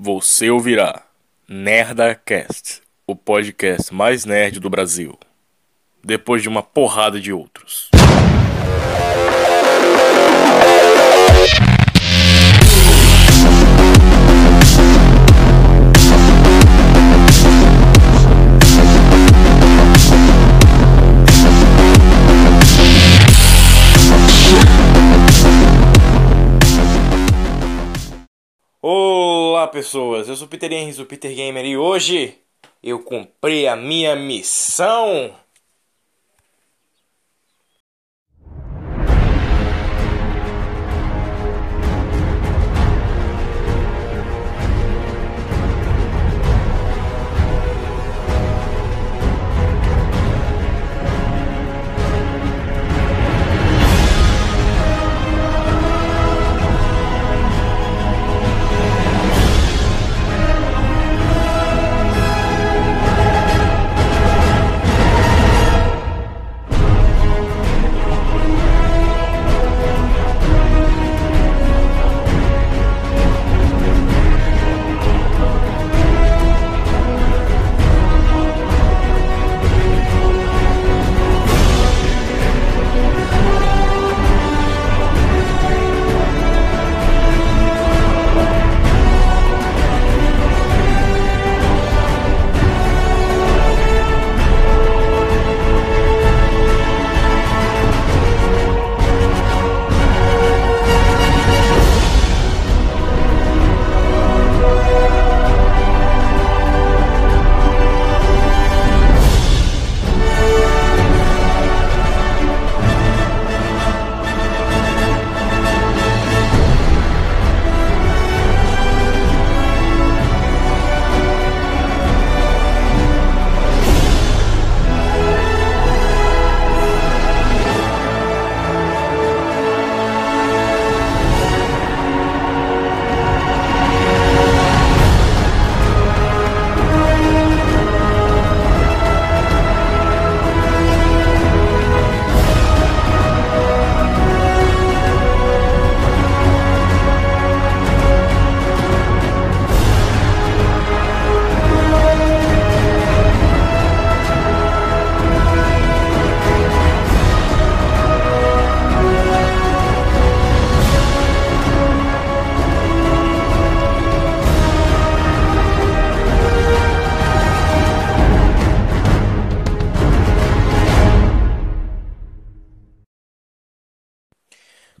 Você ouvirá NerdaCast, o podcast mais nerd do Brasil, depois de uma porrada de outros. Pessoas, eu sou Peter Henry, o Peter Gamer e hoje eu cumpri a minha missão.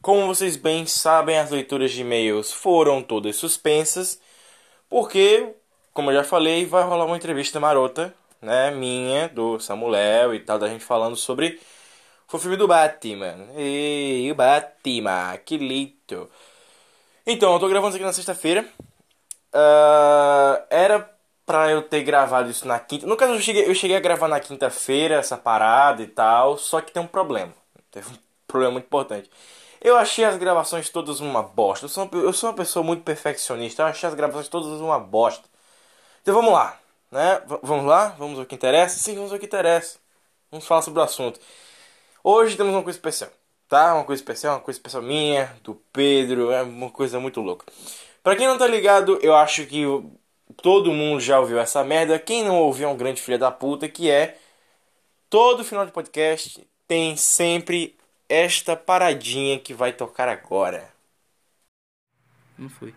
Como vocês bem sabem, as leituras de e-mails foram todas suspensas, porque, como eu já falei, vai rolar uma entrevista marota, né, minha, do Samuel e tal, da gente falando sobre o filme do Batman. E o Batman, que lindo. Então, eu tô gravando isso aqui na sexta-feira. Uh, era pra eu ter gravado isso na quinta. No caso, eu cheguei, eu cheguei a gravar na quinta-feira essa parada e tal, só que tem um problema. Teve um problema muito importante. Eu achei as gravações todas uma bosta. Eu sou eu sou uma pessoa muito perfeccionista. Eu achei as gravações todas uma bosta. Então vamos lá, né? V vamos lá? Vamos ao que interessa? Sim, vamos ao que interessa. Vamos falar sobre o assunto. Hoje temos uma coisa especial, tá? Uma coisa especial, uma coisa especial minha, do Pedro, é uma coisa muito louca. Pra quem não tá ligado, eu acho que todo mundo já ouviu essa merda. Quem não ouviu é um grande filho da puta, que é todo final de podcast tem sempre esta paradinha que vai tocar agora. Não foi.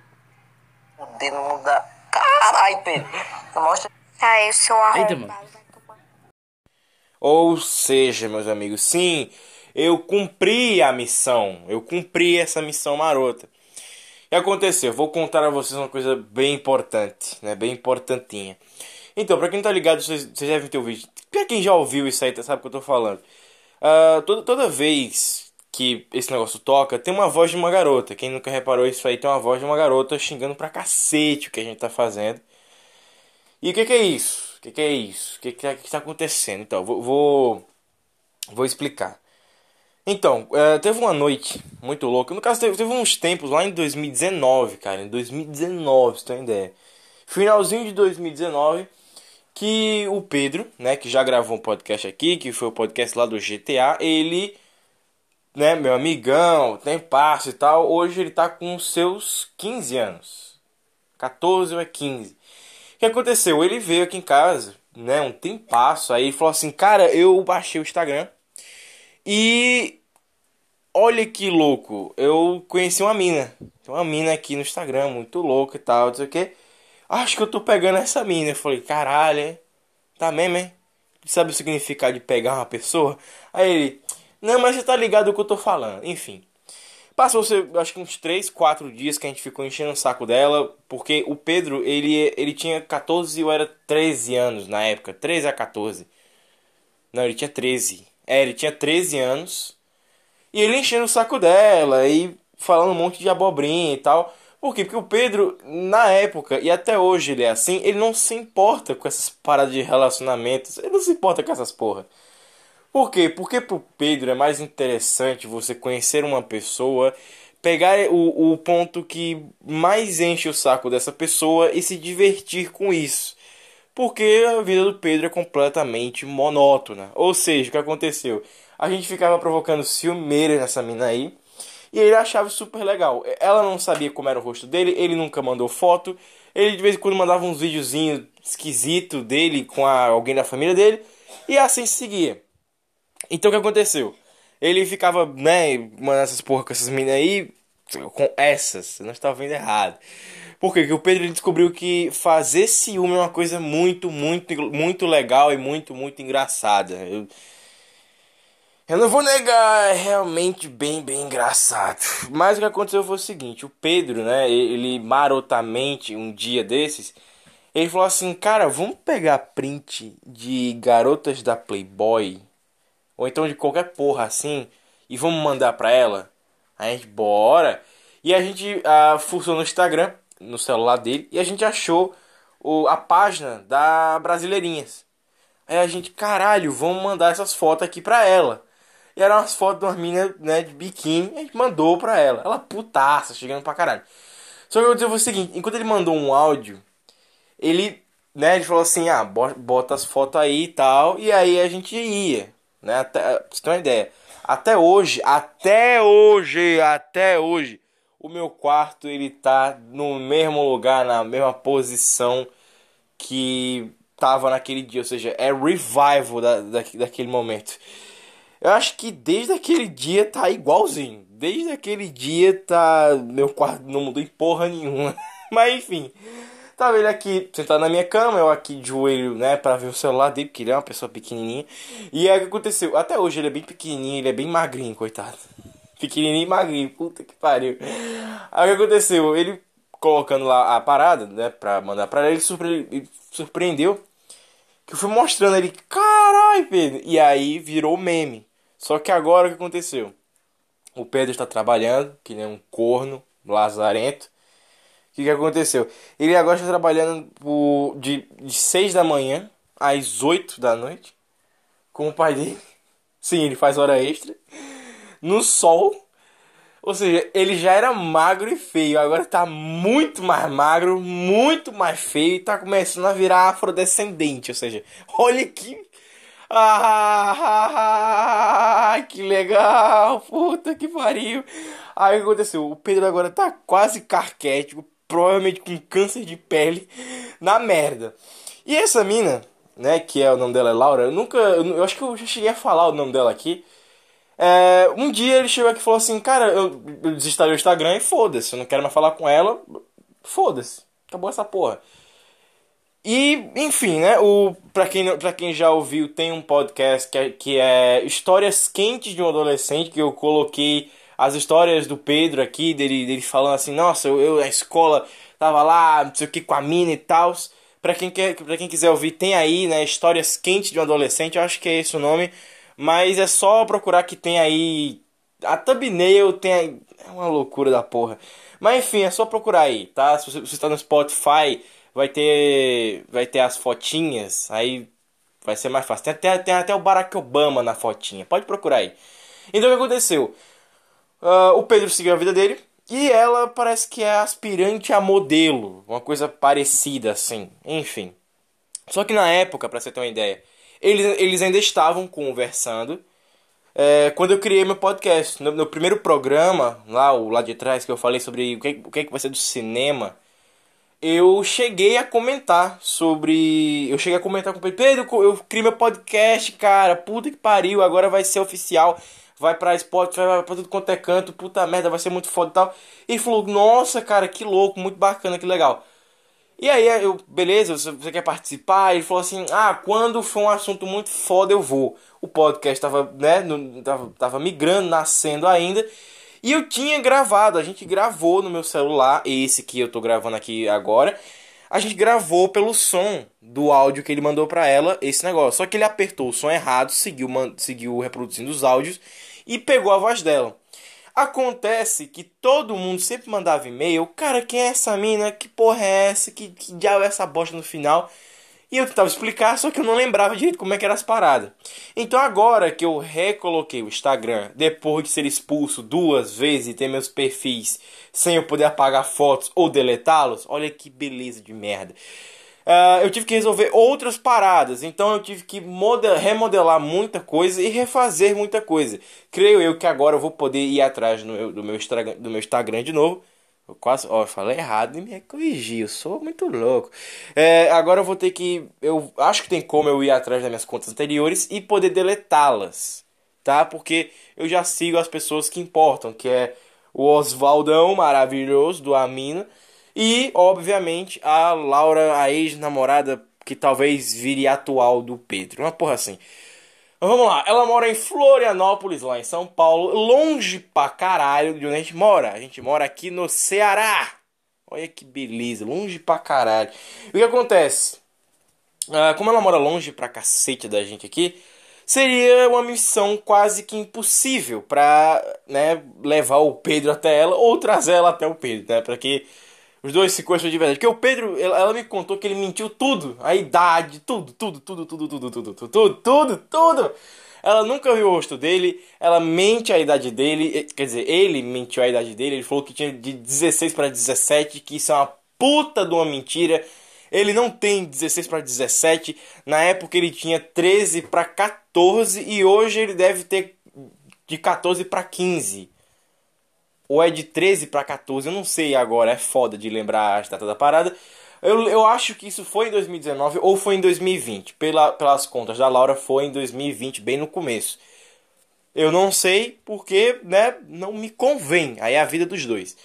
O dedo não dá. Caralho, Pedro. Mostra. Ah, eu sou Eita, arrombado. mano. Ou seja, meus amigos, sim, eu cumpri a missão. Eu cumpri essa missão marota. Que aconteceu? Vou contar a vocês uma coisa bem importante, né? Bem importantinha. Então, pra quem não tá ligado, vocês, vocês devem ter ouvido. Pra quem já ouviu isso aí, sabe o que eu tô falando. Ah, toda, toda vez que esse negócio toca, tem uma voz de uma garota. Quem nunca reparou isso aí, tem uma voz de uma garota xingando pra cacete o que a gente tá fazendo. E o que, que é isso? O que, que é isso? O que, que, é- que tá acontecendo? Então, vou, vou, vou explicar. Então, eh, teve uma noite muito louca. No caso, teve, teve uns tempos lá em 2019, cara. Em 2019, você tem ideia. Finalzinho de 2019, que o Pedro, né, que já gravou um podcast aqui, que foi o podcast lá do GTA, ele, né, meu amigão, tem passo e tal, hoje ele tá com seus 15 anos. 14 ou é 15. O que aconteceu? Ele veio aqui em casa, né, um tempasso, aí falou assim, cara, eu baixei o Instagram e olha que louco, eu conheci uma mina, tem uma mina aqui no Instagram, muito louca e tal, não sei o que, acho que eu tô pegando essa mina, eu falei, caralho, hein? tá mesmo, hein? Sabe o significado de pegar uma pessoa? Aí ele, não, mas você tá ligado o que eu tô falando, enfim. Passou, acho que uns 3, 4 dias que a gente ficou enchendo o saco dela, porque o Pedro, ele, ele tinha 14 ou era 13 anos na época, 13 a 14. Não, ele tinha 13. É, ele tinha 13 anos. E ele enchendo o saco dela e falando um monte de abobrinha e tal. Por quê? Porque o Pedro, na época, e até hoje ele é assim, ele não se importa com essas paradas de relacionamentos. Ele não se importa com essas porra. Por quê? Porque pro Pedro é mais interessante você conhecer uma pessoa, pegar o, o ponto que mais enche o saco dessa pessoa e se divertir com isso. Porque a vida do Pedro é completamente monótona. Ou seja, o que aconteceu? A gente ficava provocando ciumeira nessa mina aí. E ele achava super legal. Ela não sabia como era o rosto dele, ele nunca mandou foto. Ele de vez em quando mandava uns videozinhos esquisitos dele com a, alguém da família dele. E assim seguia. Então o que aconteceu? Ele ficava, né, mandando essas porra com essas meninas aí, com essas, não estava vendo errado. Por quê? Porque o Pedro descobriu que fazer ciúme é uma coisa muito, muito, muito legal e muito, muito engraçada. Eu, eu não vou negar, é realmente bem, bem engraçado. Mas o que aconteceu foi o seguinte: o Pedro, né, ele marotamente, um dia desses, ele falou assim: Cara, vamos pegar print de garotas da Playboy ou então de qualquer porra assim, e vamos mandar pra ela? A gente, bora! E a gente ah, fuçou no Instagram, no celular dele, e a gente achou o, a página da Brasileirinhas. Aí a gente, caralho, vamos mandar essas fotos aqui pra ela. E eram umas fotos de umas minas né, de biquíni, a gente mandou pra ela. Ela putaça, chegando pra caralho. Só que eu dizer o seguinte, enquanto ele mandou um áudio, ele, né, ele falou assim, ah, bota as fotos aí e tal, e aí a gente ia. Né? Até, pra você ter uma ideia. Até hoje, até hoje, até hoje, o meu quarto ele tá no mesmo lugar, na mesma posição que tava naquele dia, ou seja, é revival da, da, daquele momento. Eu acho que desde aquele dia tá igualzinho. Desde aquele dia tá. Meu quarto não mudou em porra nenhuma. Mas enfim. Tava ele aqui sentado na minha cama, eu aqui de joelho, né, pra ver o celular dele, porque ele é uma pessoa pequenininha. E aí o que aconteceu? Até hoje ele é bem pequenininho, ele é bem magrinho, coitado. Pequenininho e magrinho, puta que pariu. Aí o que aconteceu? Ele colocando lá a parada, né, pra mandar pra ele, ele, surpre... ele surpreendeu. Que eu fui mostrando ele, carai, Pedro. E aí virou meme. Só que agora o que aconteceu? O Pedro está trabalhando, que nem um corno lazarento. O que, que aconteceu? Ele agora está trabalhando por, de, de 6 da manhã às 8 da noite com o pai dele. Sim, ele faz hora extra. No sol. Ou seja, ele já era magro e feio. Agora está muito mais magro, muito mais feio e está começando a virar afrodescendente. Ou seja, olha que. Ah, que legal! Puta que pariu! Aí o que aconteceu? O Pedro agora tá quase carquético, provavelmente com câncer de pele, na merda. E essa mina, né, que é o nome dela é Laura, eu nunca, eu acho que eu já cheguei a falar o nome dela aqui. É, um dia ele chegou aqui e falou assim, cara, eu, eu desinstalei o Instagram e foda-se, eu não quero mais falar com ela, foda-se, acabou essa porra. E, enfim, né, o, pra, quem, pra quem já ouviu, tem um podcast que é, que é Histórias Quentes de um Adolescente, que eu coloquei as histórias do Pedro aqui, dele, dele falando assim, nossa, eu, eu na escola tava lá, não sei o que, com a mina e tal. Pra quem, quer, pra quem quiser ouvir, tem aí, né, Histórias Quentes de um Adolescente, eu acho que é esse o nome. Mas é só procurar que tem aí. A thumbnail tem aí. É uma loucura da porra. Mas enfim, é só procurar aí, tá? Se você, se você está no Spotify, vai ter. Vai ter as fotinhas. Aí vai ser mais fácil. Tem até, tem até o Barack Obama na fotinha. Pode procurar aí. Então o que aconteceu? Uh, o Pedro seguiu a vida dele. E ela parece que é aspirante a modelo. Uma coisa parecida assim. Enfim. Só que na época, pra você ter uma ideia, eles, eles ainda estavam conversando. É, quando eu criei meu podcast. No, no, primeiro programa, lá, o lá de trás, que eu falei sobre o que, o que vai ser do cinema. Eu cheguei a comentar sobre. Eu cheguei a comentar com o Pedro. Pedro, eu criei meu podcast, cara. Puta que pariu, agora vai ser oficial. Vai pra Spotify, vai pra tudo quanto é canto. Puta merda, vai ser muito foda e tal. E falou: Nossa, cara, que louco, muito bacana, que legal. E aí eu, beleza, você quer participar? Ele falou assim: Ah, quando for um assunto muito foda, eu vou. O podcast tava, né, no, tava, tava migrando, nascendo ainda. E eu tinha gravado, a gente gravou no meu celular, esse que eu tô gravando aqui agora. A gente gravou pelo som do áudio que ele mandou para ela esse negócio. Só que ele apertou o som errado, seguiu, seguiu reproduzindo os áudios e pegou a voz dela. Acontece que todo mundo sempre mandava e-mail. Cara, quem é essa mina? Que porra é essa? Que, que diabo é essa bosta no final? E eu tentava explicar, só que eu não lembrava direito como é que era as paradas. Então agora que eu recoloquei o Instagram, depois de ser expulso duas vezes e ter meus perfis sem eu poder apagar fotos ou deletá-los, olha que beleza de merda. Uh, eu tive que resolver outras paradas, então eu tive que model, remodelar muita coisa e refazer muita coisa. Creio eu que agora eu vou poder ir atrás do, meu, do meu Instagram de novo eu quase, ó, eu falei errado e me corrigi, eu sou muito louco. É, agora eu vou ter que, eu acho que tem como eu ir atrás das minhas contas anteriores e poder deletá-las, tá? Porque eu já sigo as pessoas que importam, que é o Oswaldão maravilhoso do Amino e, obviamente, a Laura, a ex-namorada que talvez vire atual do Pedro. Uma porra assim. Vamos lá, ela mora em Florianópolis, lá em São Paulo, longe pra caralho de onde a gente mora. A gente mora aqui no Ceará. Olha que beleza, longe pra caralho. E o que acontece? Ah, como ela mora longe pra cacete da gente aqui, seria uma missão quase que impossível pra né, levar o Pedro até ela ou trazer ela até o Pedro, né? Pra que os dois se conhecem de verdade. Porque o Pedro, ela me contou que ele mentiu tudo. A idade, tudo, tudo, tudo, tudo, tudo, tudo, tudo, tudo, tudo, tudo. Ela nunca viu o rosto dele, ela mente a idade dele, quer dizer, ele mentiu a idade dele, ele falou que tinha de 16 para 17, que isso é uma puta de uma mentira. Ele não tem 16 para 17, na época ele tinha 13 para 14 e hoje ele deve ter de 14 para 15 ou é de 13 para 14, eu não sei agora, é foda de lembrar a data da parada. Eu, eu acho que isso foi em 2019 ou foi em 2020. Pela, pelas contas da Laura, foi em 2020, bem no começo. Eu não sei porque, né, não me convém. Aí é a vida dos dois.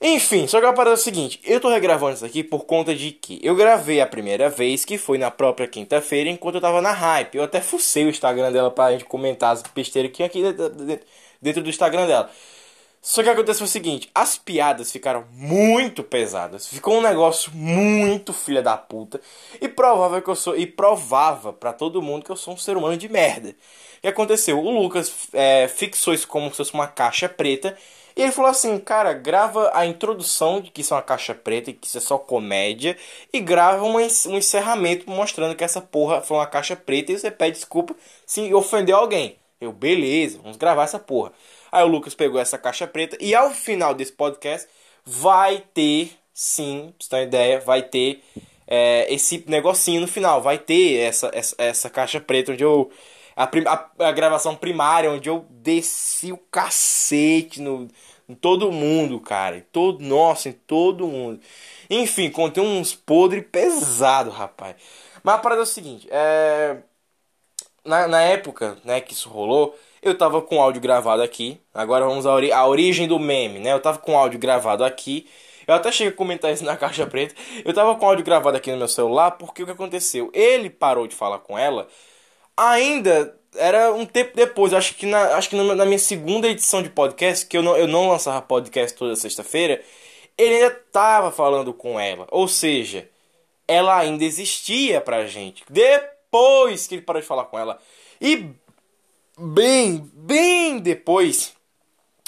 Enfim, só que a parada é o seguinte, eu tô regravando isso aqui por conta de que eu gravei a primeira vez, que foi na própria quinta-feira, enquanto eu tava na hype. Eu até fucei o Instagram dela pra gente comentar as besteiras que tinha aqui dentro do Instagram dela. Só que aconteceu o seguinte, as piadas ficaram muito pesadas. Ficou um negócio muito filha da puta e provável que eu sou e provava para todo mundo que eu sou um ser humano de merda. O que aconteceu? O Lucas é, fixou isso como se fosse uma caixa preta e ele falou assim, cara, grava a introdução de que isso é uma caixa preta e que isso é só comédia e grava um encerramento mostrando que essa porra foi uma caixa preta e você pede desculpa se ofendeu alguém. Eu, beleza, vamos gravar essa porra. Aí o Lucas pegou essa caixa preta e ao final desse podcast vai ter, sim, pra você ter uma ideia, vai ter é, esse negocinho no final. Vai ter essa, essa, essa caixa preta onde eu. A, a, a, gravação primária, onde eu desci o cacete no, em todo mundo, cara. Em todo, nossa, em todo mundo. Enfim, contei uns podres pesados, rapaz. Mas a parada é o seguinte: é, na, na época né, que isso rolou, eu tava com áudio gravado aqui. Agora vamos à, ori à origem do meme, né? Eu tava com áudio gravado aqui. Eu até cheguei a comentar isso na caixa preta. Eu tava com áudio gravado aqui no meu celular porque o que aconteceu? Ele parou de falar com ela. Ainda era um tempo depois, acho que na, acho que na minha segunda edição de podcast, que eu não, eu não lançava podcast toda sexta-feira, ele ainda tava falando com ela. Ou seja, ela ainda existia pra gente. Depois que ele parou de falar com ela. E bem, bem depois,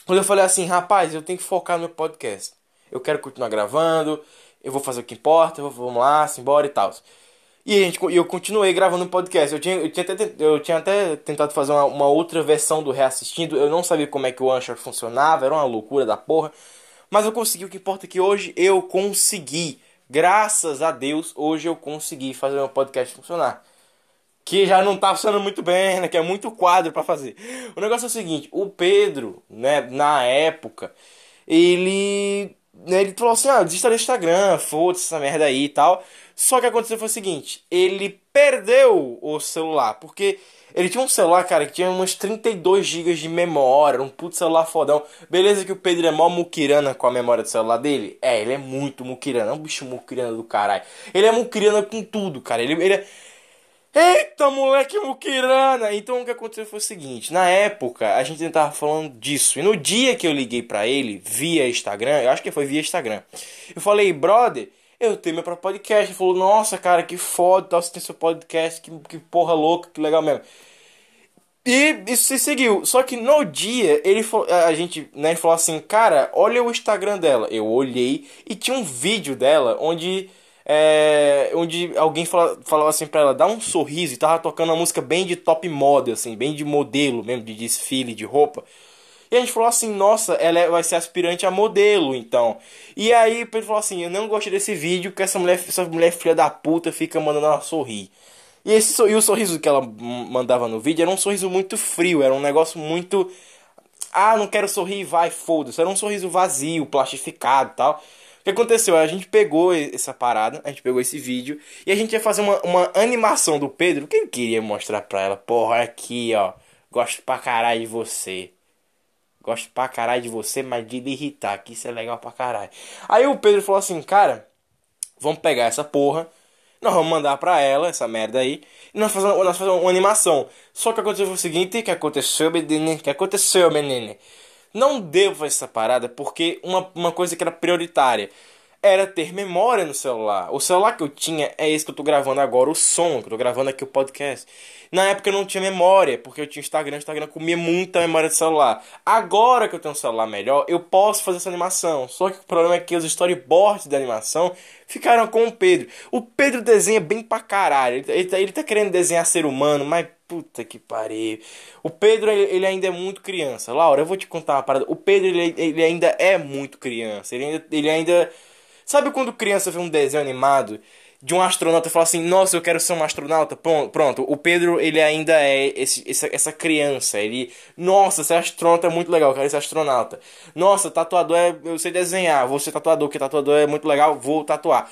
quando eu falei assim, rapaz, eu tenho que focar no meu podcast. Eu quero continuar gravando, eu vou fazer o que importa, vamos lá, simbora e tal. E a gente, eu continuei gravando um podcast. Eu tinha, eu tinha, até, eu tinha até tentado fazer uma, uma, outra versão do Reassistindo. Eu não sabia como é que o Anchor funcionava, era uma loucura da porra. Mas eu consegui, o que importa é que hoje eu consegui. Graças a Deus, hoje eu consegui fazer meu podcast funcionar que já não tá funcionando muito bem, né? Que é muito quadro para fazer. O negócio é o seguinte, o Pedro, né, na época, ele né, ele falou assim: ah, desista do Instagram, foda-se essa merda aí e tal. Só que aconteceu foi o seguinte: ele perdeu o celular, porque ele tinha um celular, cara, que tinha umas 32 GB de memória, um puto celular fodão. Beleza que o Pedro é mó muquirana com a memória do celular dele? É, ele é muito muquirana, é um bicho muquirana do caralho. Ele é muquirana com tudo, cara. Ele, ele é... Eita, moleque muquirana! Então o que aconteceu foi o seguinte: na época a gente tava falando disso, e no dia que eu liguei pra ele via Instagram, eu acho que foi via Instagram, eu falei, brother, eu tenho meu próprio podcast. Ele falou, nossa, cara, que foda, você tem seu podcast, que, que porra louca, que legal mesmo. E isso se seguiu. Só que no dia, ele a gente né, falou assim, cara, olha o Instagram dela. Eu olhei e tinha um vídeo dela onde. É, onde alguém fala, falava assim pra ela, dá um sorriso e tava tocando uma música bem de top moda, assim, bem de modelo mesmo, de desfile, de roupa. E a gente falou assim, nossa, ela é, vai ser aspirante a modelo, então. E aí Pedro falou assim, eu não gostei desse vídeo, que essa mulher, essa mulher filha da puta fica mandando ela sorrir. E, esse, e o sorriso que ela mandava no vídeo era um sorriso muito frio, era um negócio muito... Ah, não quero sorrir, vai, foda-se. Era um sorriso vazio, plastificado tal. O que aconteceu? A gente pegou essa parada, a gente pegou esse vídeo e a gente ia fazer uma, uma animação do Pedro que ele queria mostrar pra ela. Porra, aqui, ó. Gosto pra caralho de você. Gosto pra caralho de você, mas de lhe irritar, que isso é legal pra caralho. Aí o Pedro falou assim, cara, vamos pegar essa porra, nós vamos mandar pra ela essa merda aí, e nós fazemos, nós fazemos uma animação. Só que aconteceu o seguinte, que aconteceu, menino, que aconteceu, menino. Não devo essa parada porque uma, uma coisa que era prioritária era ter memória no celular. O celular que eu tinha é esse que eu tô gravando agora, o som, que eu tô gravando aqui o podcast. Na época eu não tinha memória, porque eu tinha Instagram, o Instagram comia muita memória de celular. Agora que eu tenho um celular melhor, eu posso fazer essa animação. Só que o problema é que os storyboards da animação ficaram com o Pedro. O Pedro desenha bem pra caralho. Ele, ele, tá, ele tá querendo desenhar ser humano, mas puta que pariu. O Pedro, ele, ele, ainda é muito criança. Laura, eu vou te contar uma parada. O Pedro, ele, ele ainda é muito criança. Ele ainda, ele ainda Sabe quando criança vê um desenho animado de um astronauta e fala assim: Nossa, eu quero ser um astronauta? Pronto, o Pedro, ele ainda é esse, essa, criança. Ele, nossa, ser astronauta é muito legal, eu quero ser astronauta. Nossa, tatuador é. Eu sei desenhar, vou ser tatuador, porque tatuador é muito legal, vou tatuar.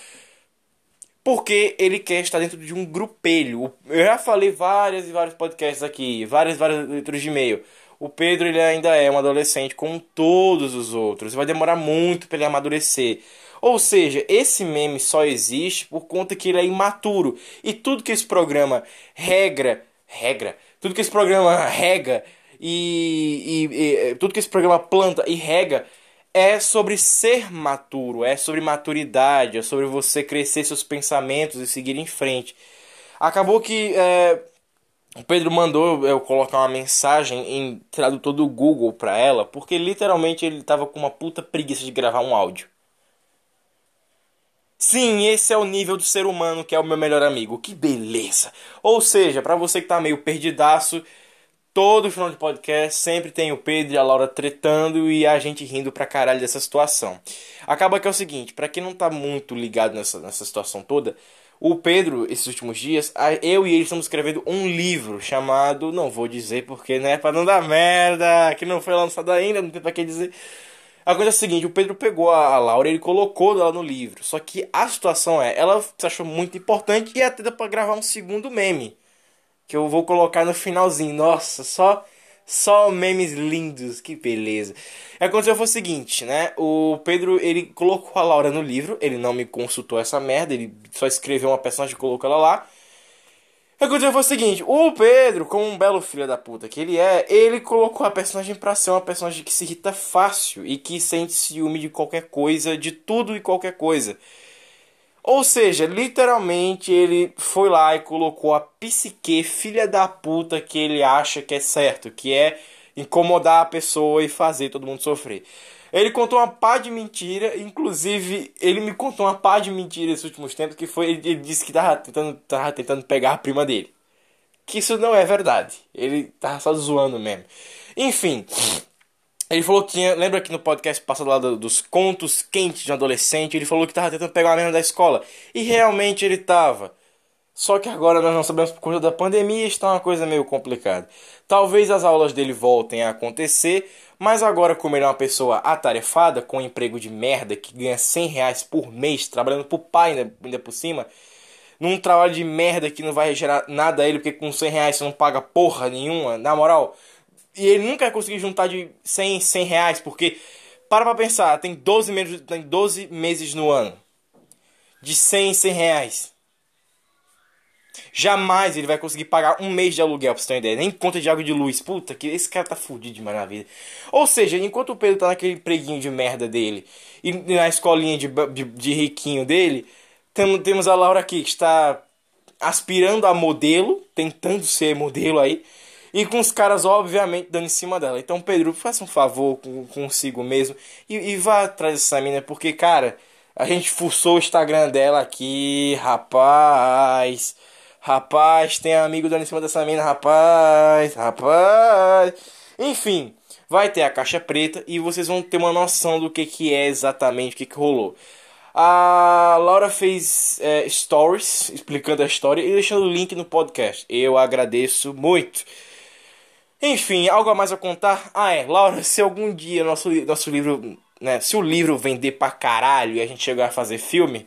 Porque ele quer estar dentro de um grupelho. Eu já falei várias e vários podcasts aqui, várias várias leituras de e-mail. O Pedro ele ainda é um adolescente como todos os outros. Vai demorar muito para ele amadurecer. Ou seja, esse meme só existe por conta que ele é imaturo. E tudo que esse programa regra, regra, tudo que esse programa rega e, e, e tudo que esse programa planta e rega é sobre ser maturo, é sobre maturidade, é sobre você crescer seus pensamentos e seguir em frente. Acabou que é, o Pedro mandou eu colocar uma mensagem em tradutor do Google para ela, porque literalmente ele tava com uma puta preguiça de gravar um áudio. Sim, esse é o nível do ser humano que é o meu melhor amigo. Que beleza! Ou seja, para você que tá meio perdidaço, todo final de podcast sempre tem o Pedro e a Laura tretando e a gente rindo pra caralho dessa situação. Acaba que é o seguinte, para quem não tá muito ligado nessa, nessa situação toda, o Pedro, esses últimos dias, eu e ele estamos escrevendo um livro chamado, não vou dizer porque, né, pra não dar merda, que não foi lançado ainda, não tem pra que dizer a coisa é a seguinte, o Pedro pegou a Laura e ele colocou ela no livro. Só que a situação é, ela se achou muito importante e até dá pra gravar um segundo meme. Que eu vou colocar no finalzinho. Nossa, só só memes lindos, que beleza. Aconteceu foi o seguinte, né? O Pedro, ele colocou a Laura no livro, ele não me consultou essa merda, ele só escreveu uma personagem e colocou ela lá. O que aconteceu foi o seguinte, o Pedro, como um belo filho da puta que ele é, ele colocou a personagem pra ser uma personagem que se irrita fácil e que sente ciúme de qualquer coisa, de tudo e qualquer coisa. Ou seja, literalmente ele foi lá e colocou a psique filha da puta que ele acha que é certo, que é incomodar a pessoa e fazer todo mundo sofrer. Ele contou uma pá de mentira, inclusive ele me contou uma pá de mentira nesses últimos tempos, que foi ele disse que tava tentando, tava tentando pegar a prima dele. Que isso não é verdade. Ele tava só zoando mesmo. Enfim, ele falou que tinha. Lembra que no podcast passado lá dos contos quentes de um adolescente? Ele falou que tava tentando pegar uma menina da escola. E realmente ele tava. Só que agora nós não sabemos por conta da pandemia, está uma coisa meio complicada. Talvez as aulas dele voltem a acontecer, mas agora, como ele é uma pessoa atarefada, com um emprego de merda, que ganha 100 reais por mês, trabalhando pro pai ainda, ainda por cima, num trabalho de merda que não vai gerar nada a ele, porque com 100 reais você não paga porra nenhuma, na moral. E ele nunca vai conseguir juntar de 100 100 reais, porque, para pra pensar, tem 12 meses, tem 12 meses no ano. De 100 100 reais. Jamais ele vai conseguir pagar um mês de aluguel, pra você ter uma ideia. Nem conta de água de luz. Puta, que esse cara tá fudido demais na vida. Ou seja, enquanto o Pedro tá naquele empreguinho de merda dele e na escolinha de, de, de riquinho dele, tem, temos a Laura aqui que está aspirando a modelo, tentando ser modelo aí. E com os caras, obviamente, dando em cima dela. Então, Pedro, faça um favor consigo mesmo e, e vá atrás dessa mina, porque, cara, a gente fuçou o Instagram dela aqui, rapaz. Rapaz, tem amigo dando em cima dessa mina, rapaz, rapaz. Enfim, vai ter a caixa preta e vocês vão ter uma noção do que, que é exatamente o que, que rolou. A Laura fez é, stories explicando a história e deixando o link no podcast. Eu agradeço muito. Enfim, algo a mais a contar? Ah, é, Laura, se algum dia nosso, nosso livro, né, se o livro vender pra caralho e a gente chegar a fazer filme,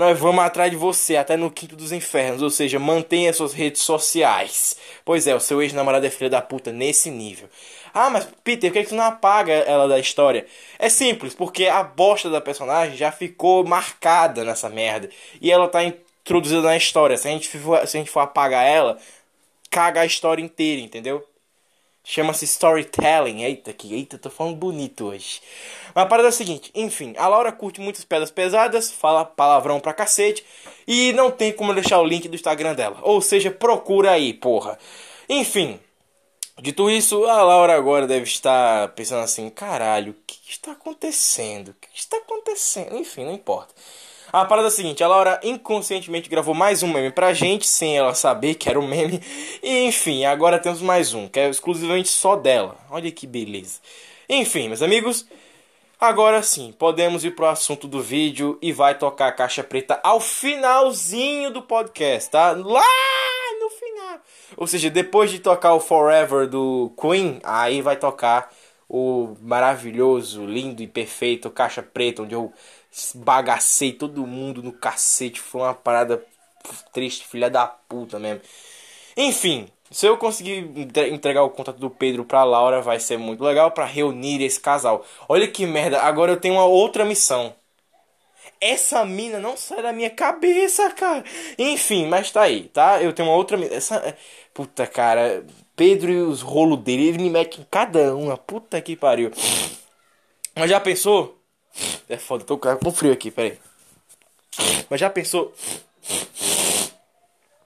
nós vamos atrás de você, até no quinto dos infernos. Ou seja, mantenha suas redes sociais. Pois é, o seu ex-namorado é filho da puta nesse nível. Ah, mas Peter, por que, que tu não apaga ela da história? É simples, porque a bosta da personagem já ficou marcada nessa merda. E ela tá introduzida na história. Se a gente for, se a gente for apagar ela, caga a história inteira, entendeu? Chama-se storytelling. Eita, que eita, tô falando bonito hoje. Mas a parada é a seguinte, enfim, a Laura curte muitas pedras pesadas, fala palavrão pra cacete e não tem como deixar o link do Instagram dela. Ou seja, procura aí, porra. Enfim, dito isso, a Laura agora deve estar pensando assim: caralho, o que está acontecendo? O que está acontecendo? Enfim, não importa. A parada é a seguinte, a Laura inconscientemente gravou mais um meme pra gente, sem ela saber que era um meme. E enfim, agora temos mais um, que é exclusivamente só dela. Olha que beleza. Enfim, meus amigos, agora sim, podemos ir pro assunto do vídeo e vai tocar a caixa preta ao finalzinho do podcast, tá? Lá no final. Ou seja, depois de tocar o Forever do Queen, aí vai tocar o maravilhoso, lindo e perfeito Caixa Preta, onde eu bagacei todo mundo no cacete. Foi uma parada triste, filha da puta mesmo. Enfim, se eu conseguir entregar o contato do Pedro pra Laura, vai ser muito legal para reunir esse casal. Olha que merda, agora eu tenho uma outra missão. Essa mina não sai da minha cabeça, cara. Enfim, mas tá aí, tá? Eu tenho uma outra essa Puta, cara, Pedro e os rolos dele, ele me mete em cada uma. Puta que pariu. Mas já pensou? É foda, tô com frio aqui, peraí. Mas já pensou?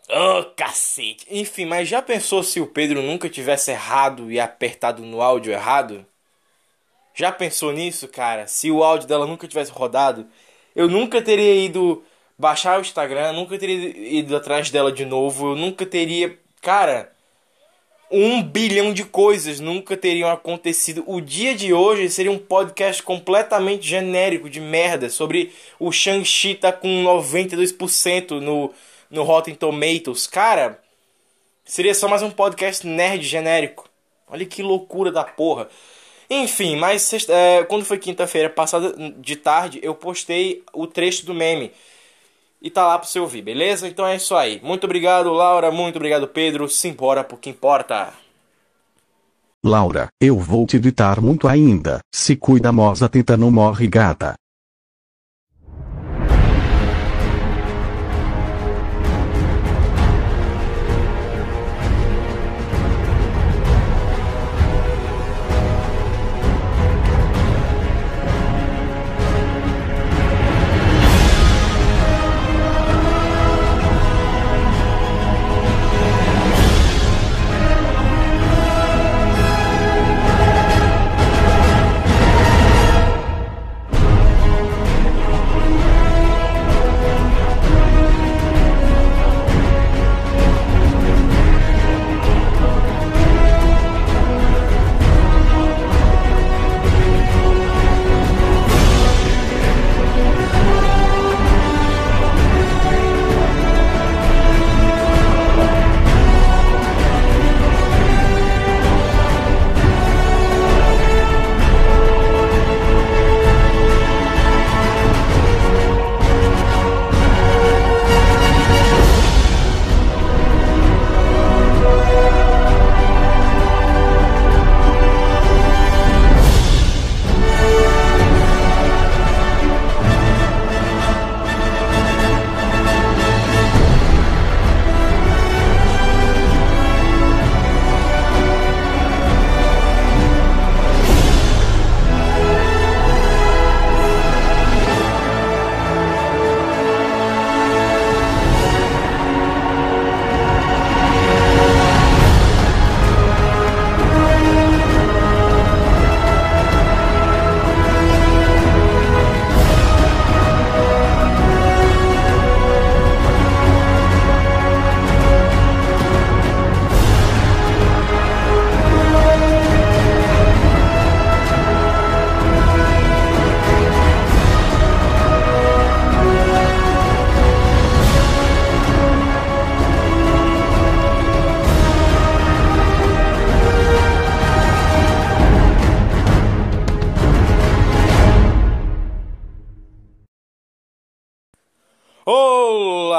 Oh, cacete. Enfim, mas já pensou se o Pedro nunca tivesse errado e apertado no áudio errado? Já pensou nisso, cara? Se o áudio dela nunca tivesse rodado, eu nunca teria ido baixar o Instagram, nunca teria ido atrás dela de novo, eu nunca teria. Cara, um bilhão de coisas nunca teriam acontecido. O dia de hoje seria um podcast completamente genérico de merda sobre o Shang-Chi tá com 92% no, no Rotten Tomatoes. Cara, seria só mais um podcast nerd genérico. Olha que loucura da porra. Enfim, mas é, quando foi quinta-feira passada de tarde, eu postei o trecho do meme e tá lá pra você ouvir, beleza? Então é isso aí. Muito obrigado, Laura. Muito obrigado, Pedro. Simbora pro que importa. Laura, eu vou te gritar muito ainda. Se cuida, moça, tenta não morre, gata.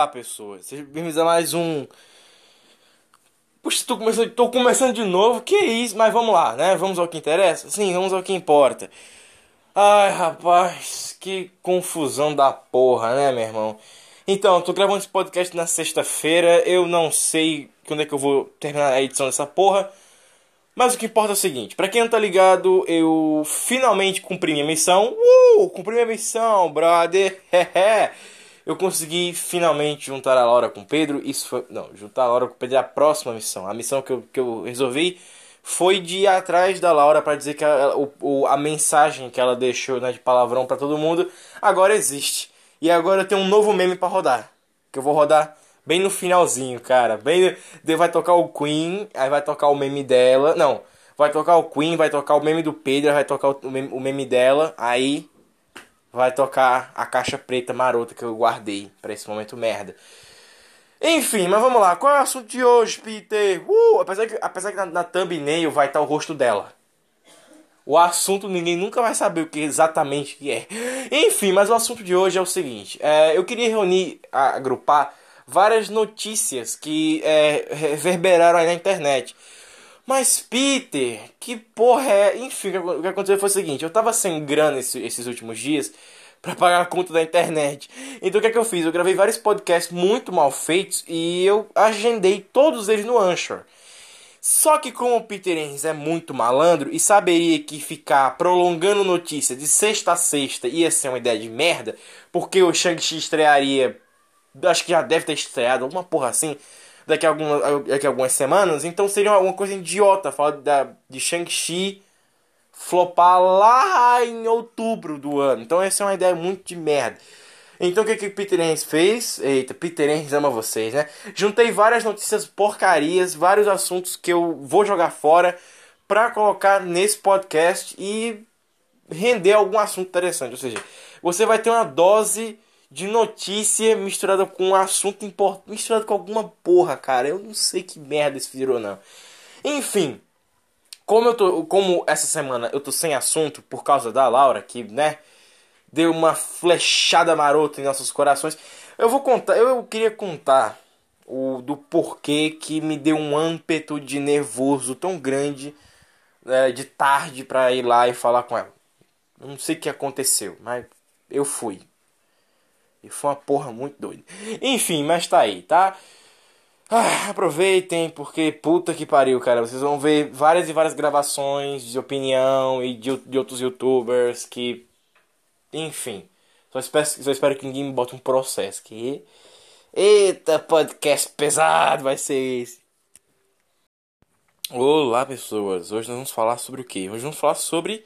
Pessoas. Sejam bem-vindos a mais um. Puxa, tô começando, tô começando de novo. Que isso? Mas vamos lá, né? Vamos ao que interessa? Sim, vamos ao que importa. Ai, rapaz, que confusão da porra, né, meu irmão? Então, tô gravando esse podcast na sexta-feira. Eu não sei quando é que eu vou terminar a edição dessa porra. Mas o que importa é o seguinte: pra quem não tá ligado, eu finalmente cumpri minha missão. Uh! Cumpri minha missão, brother! eu consegui finalmente juntar a Laura com Pedro. Isso foi. Não, juntar a Laura com Pedro é a próxima missão. A missão que eu, que eu resolvi foi de ir atrás da Laura para dizer que a, o, a mensagem que ela deixou né, de palavrão para todo mundo agora existe. E agora eu tenho um novo meme para rodar. Que eu vou rodar bem no finalzinho, cara. Bem, vai tocar o Queen, aí vai tocar o meme dela. Não, vai tocar o Queen, vai tocar o meme do Pedro, vai tocar o meme dela. Aí vai tocar a caixa preta marota que eu guardei para esse momento merda. Enfim, mas vamos lá. Qual é o assunto de hoje, Peter? Uh, apesar que, apesar que na, na thumbnail vai estar o rosto dela. O assunto ninguém nunca vai saber o que exatamente que é. Enfim, mas o assunto de hoje é o seguinte. É, eu queria reunir, agrupar várias notícias que é, reverberaram aí na internet. Mas Peter, que porra é? Enfim, o que aconteceu foi o seguinte: eu tava sem grana esse, esses últimos dias para pagar a conta da internet. Então o que é que eu fiz? Eu gravei vários podcasts muito mal feitos e eu agendei todos eles no Anchor. Só que como o Peter Enns é muito malandro e saberia que ficar prolongando notícia de sexta a sexta ia ser uma ideia de merda, porque o Shang-Chi estrearia, acho que já deve ter estreado, alguma porra assim, daqui a, daqui a algumas semanas, então seria uma coisa idiota falar da, de Shang-Chi flopar lá em outubro do ano. Então essa é uma ideia muito de merda. Então o que, que Peter Enns fez? Eita, Peter Enns ama vocês, né? Juntei várias notícias porcarias, vários assuntos que eu vou jogar fora pra colocar nesse podcast e render algum assunto interessante. Ou seja, você vai ter uma dose de notícia misturada com um assunto importante, misturado com alguma porra, cara. Eu não sei que merda isso virou, não. Enfim, como eu tô, como essa semana eu tô sem assunto por causa da Laura, que, né, deu uma flechada marota em nossos corações, eu vou contar, eu queria contar o do porquê que me deu um âmpeto de nervoso tão grande é, de tarde para ir lá e falar com ela. Eu não sei o que aconteceu, mas eu fui. E foi uma porra muito doida. Enfim, mas tá aí, tá? Ah, aproveitem, porque puta que pariu, cara. Vocês vão ver várias e várias gravações de opinião e de, de outros youtubers que. Enfim. Só espero, só espero que ninguém me bote um processo. Que. Eita, podcast pesado vai ser esse. Olá, pessoas. Hoje nós vamos falar sobre o que? Hoje vamos falar sobre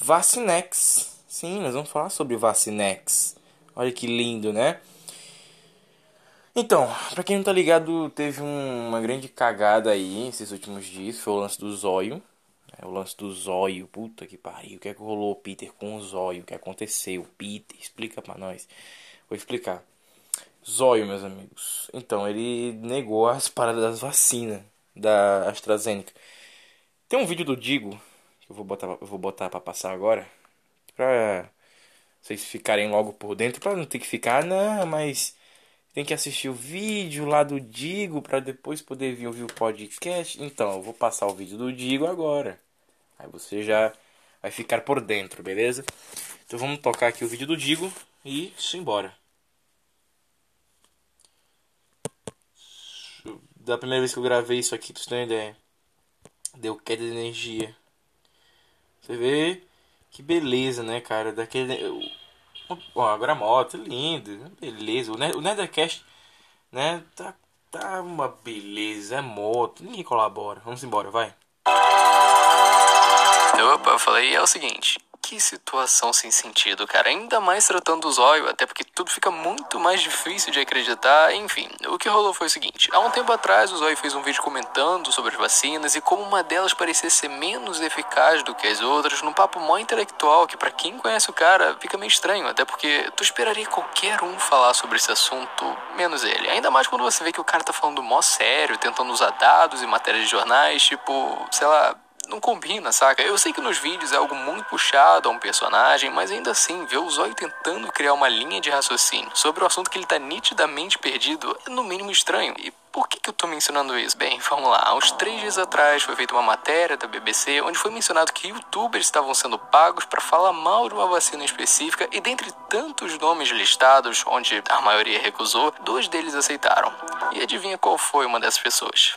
Vacinex. Sim, nós vamos falar sobre Vacinex. Olha que lindo, né? Então, pra quem não tá ligado, teve um, uma grande cagada aí esses últimos dias. Foi o lance do zóio. É, o lance do zóio. Puta que pariu. O que é que rolou, Peter, com o zóio? O que aconteceu? Peter, explica pra nós. Vou explicar. Zóio, meus amigos. Então, ele negou as paradas das vacinas da AstraZeneca. Tem um vídeo do Digo que eu vou botar, eu vou botar pra passar agora. Pra vocês ficarem logo por dentro. Pra não ter que ficar, não, mas tem que assistir o vídeo lá do Digo para depois poder vir ouvir o podcast. Então, eu vou passar o vídeo do Digo agora. Aí você já vai ficar por dentro, beleza? Então vamos tocar aqui o vídeo do Digo e isso embora. Da primeira vez que eu gravei isso aqui, ter uma ideia. Deu queda de energia. Você vê que beleza, né, cara? Daquele Ó, agora a moto, lindo, beleza. O, o Nethercast, né, tá, tá uma beleza, é moto, ninguém colabora. Vamos embora, vai. Opa, eu falei, é o seguinte, que situação sem sentido, cara. Ainda mais tratando o zóio, até porque tudo fica muito mais difícil de acreditar. Enfim, o que rolou foi o seguinte: há um tempo atrás, o zóio fez um vídeo comentando sobre as vacinas e como uma delas parecia ser menos eficaz do que as outras, num papo mó intelectual que, para quem conhece o cara, fica meio estranho, até porque tu esperaria qualquer um falar sobre esse assunto, menos ele. Ainda mais quando você vê que o cara tá falando mó sério, tentando usar dados e matérias de jornais, tipo, sei lá não combina, saca? Eu sei que nos vídeos é algo muito puxado a um personagem, mas ainda assim, ver o Zóio tentando criar uma linha de raciocínio sobre o assunto que ele tá nitidamente perdido é no mínimo estranho. E por que, que eu tô mencionando isso? Bem, vamos lá. Há uns três dias atrás foi feita uma matéria da BBC onde foi mencionado que youtubers estavam sendo pagos para falar mal de uma vacina específica e dentre tantos nomes listados, onde a maioria recusou, dois deles aceitaram. E adivinha qual foi uma dessas pessoas?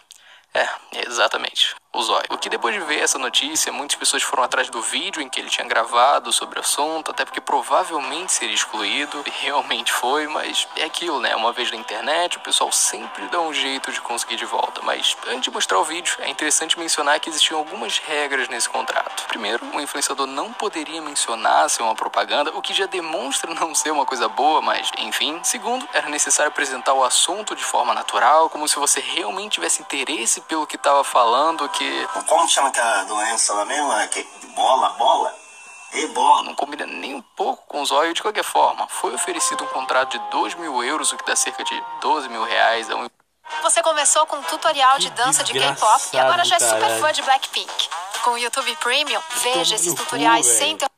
É, exatamente o Zóio. O que depois de ver essa notícia, muitas pessoas foram atrás do vídeo em que ele tinha gravado sobre o assunto, até porque provavelmente seria excluído, e realmente foi, mas é aquilo, né? Uma vez na internet, o pessoal sempre dá um jeito de conseguir de volta. Mas antes de mostrar o vídeo, é interessante mencionar que existiam algumas regras nesse contrato. Primeiro, o influenciador não poderia mencionar ser uma propaganda, o que já demonstra não ser uma coisa boa, mas enfim. Segundo, era necessário apresentar o assunto de forma natural, como se você realmente tivesse interesse pelo que estava falando, que porque. Como chama aquela doença lá mesmo? É que bola, bola? Ebola. Não combina nem um pouco com o zóio. De qualquer forma, foi oferecido um contrato de 2 mil euros, o que dá cerca de 12 mil reais a um você começou com um tutorial de dança de K-pop e agora já é super fã de Blackpink. Com o YouTube Premium, veja esses tutoriais cu, sem ter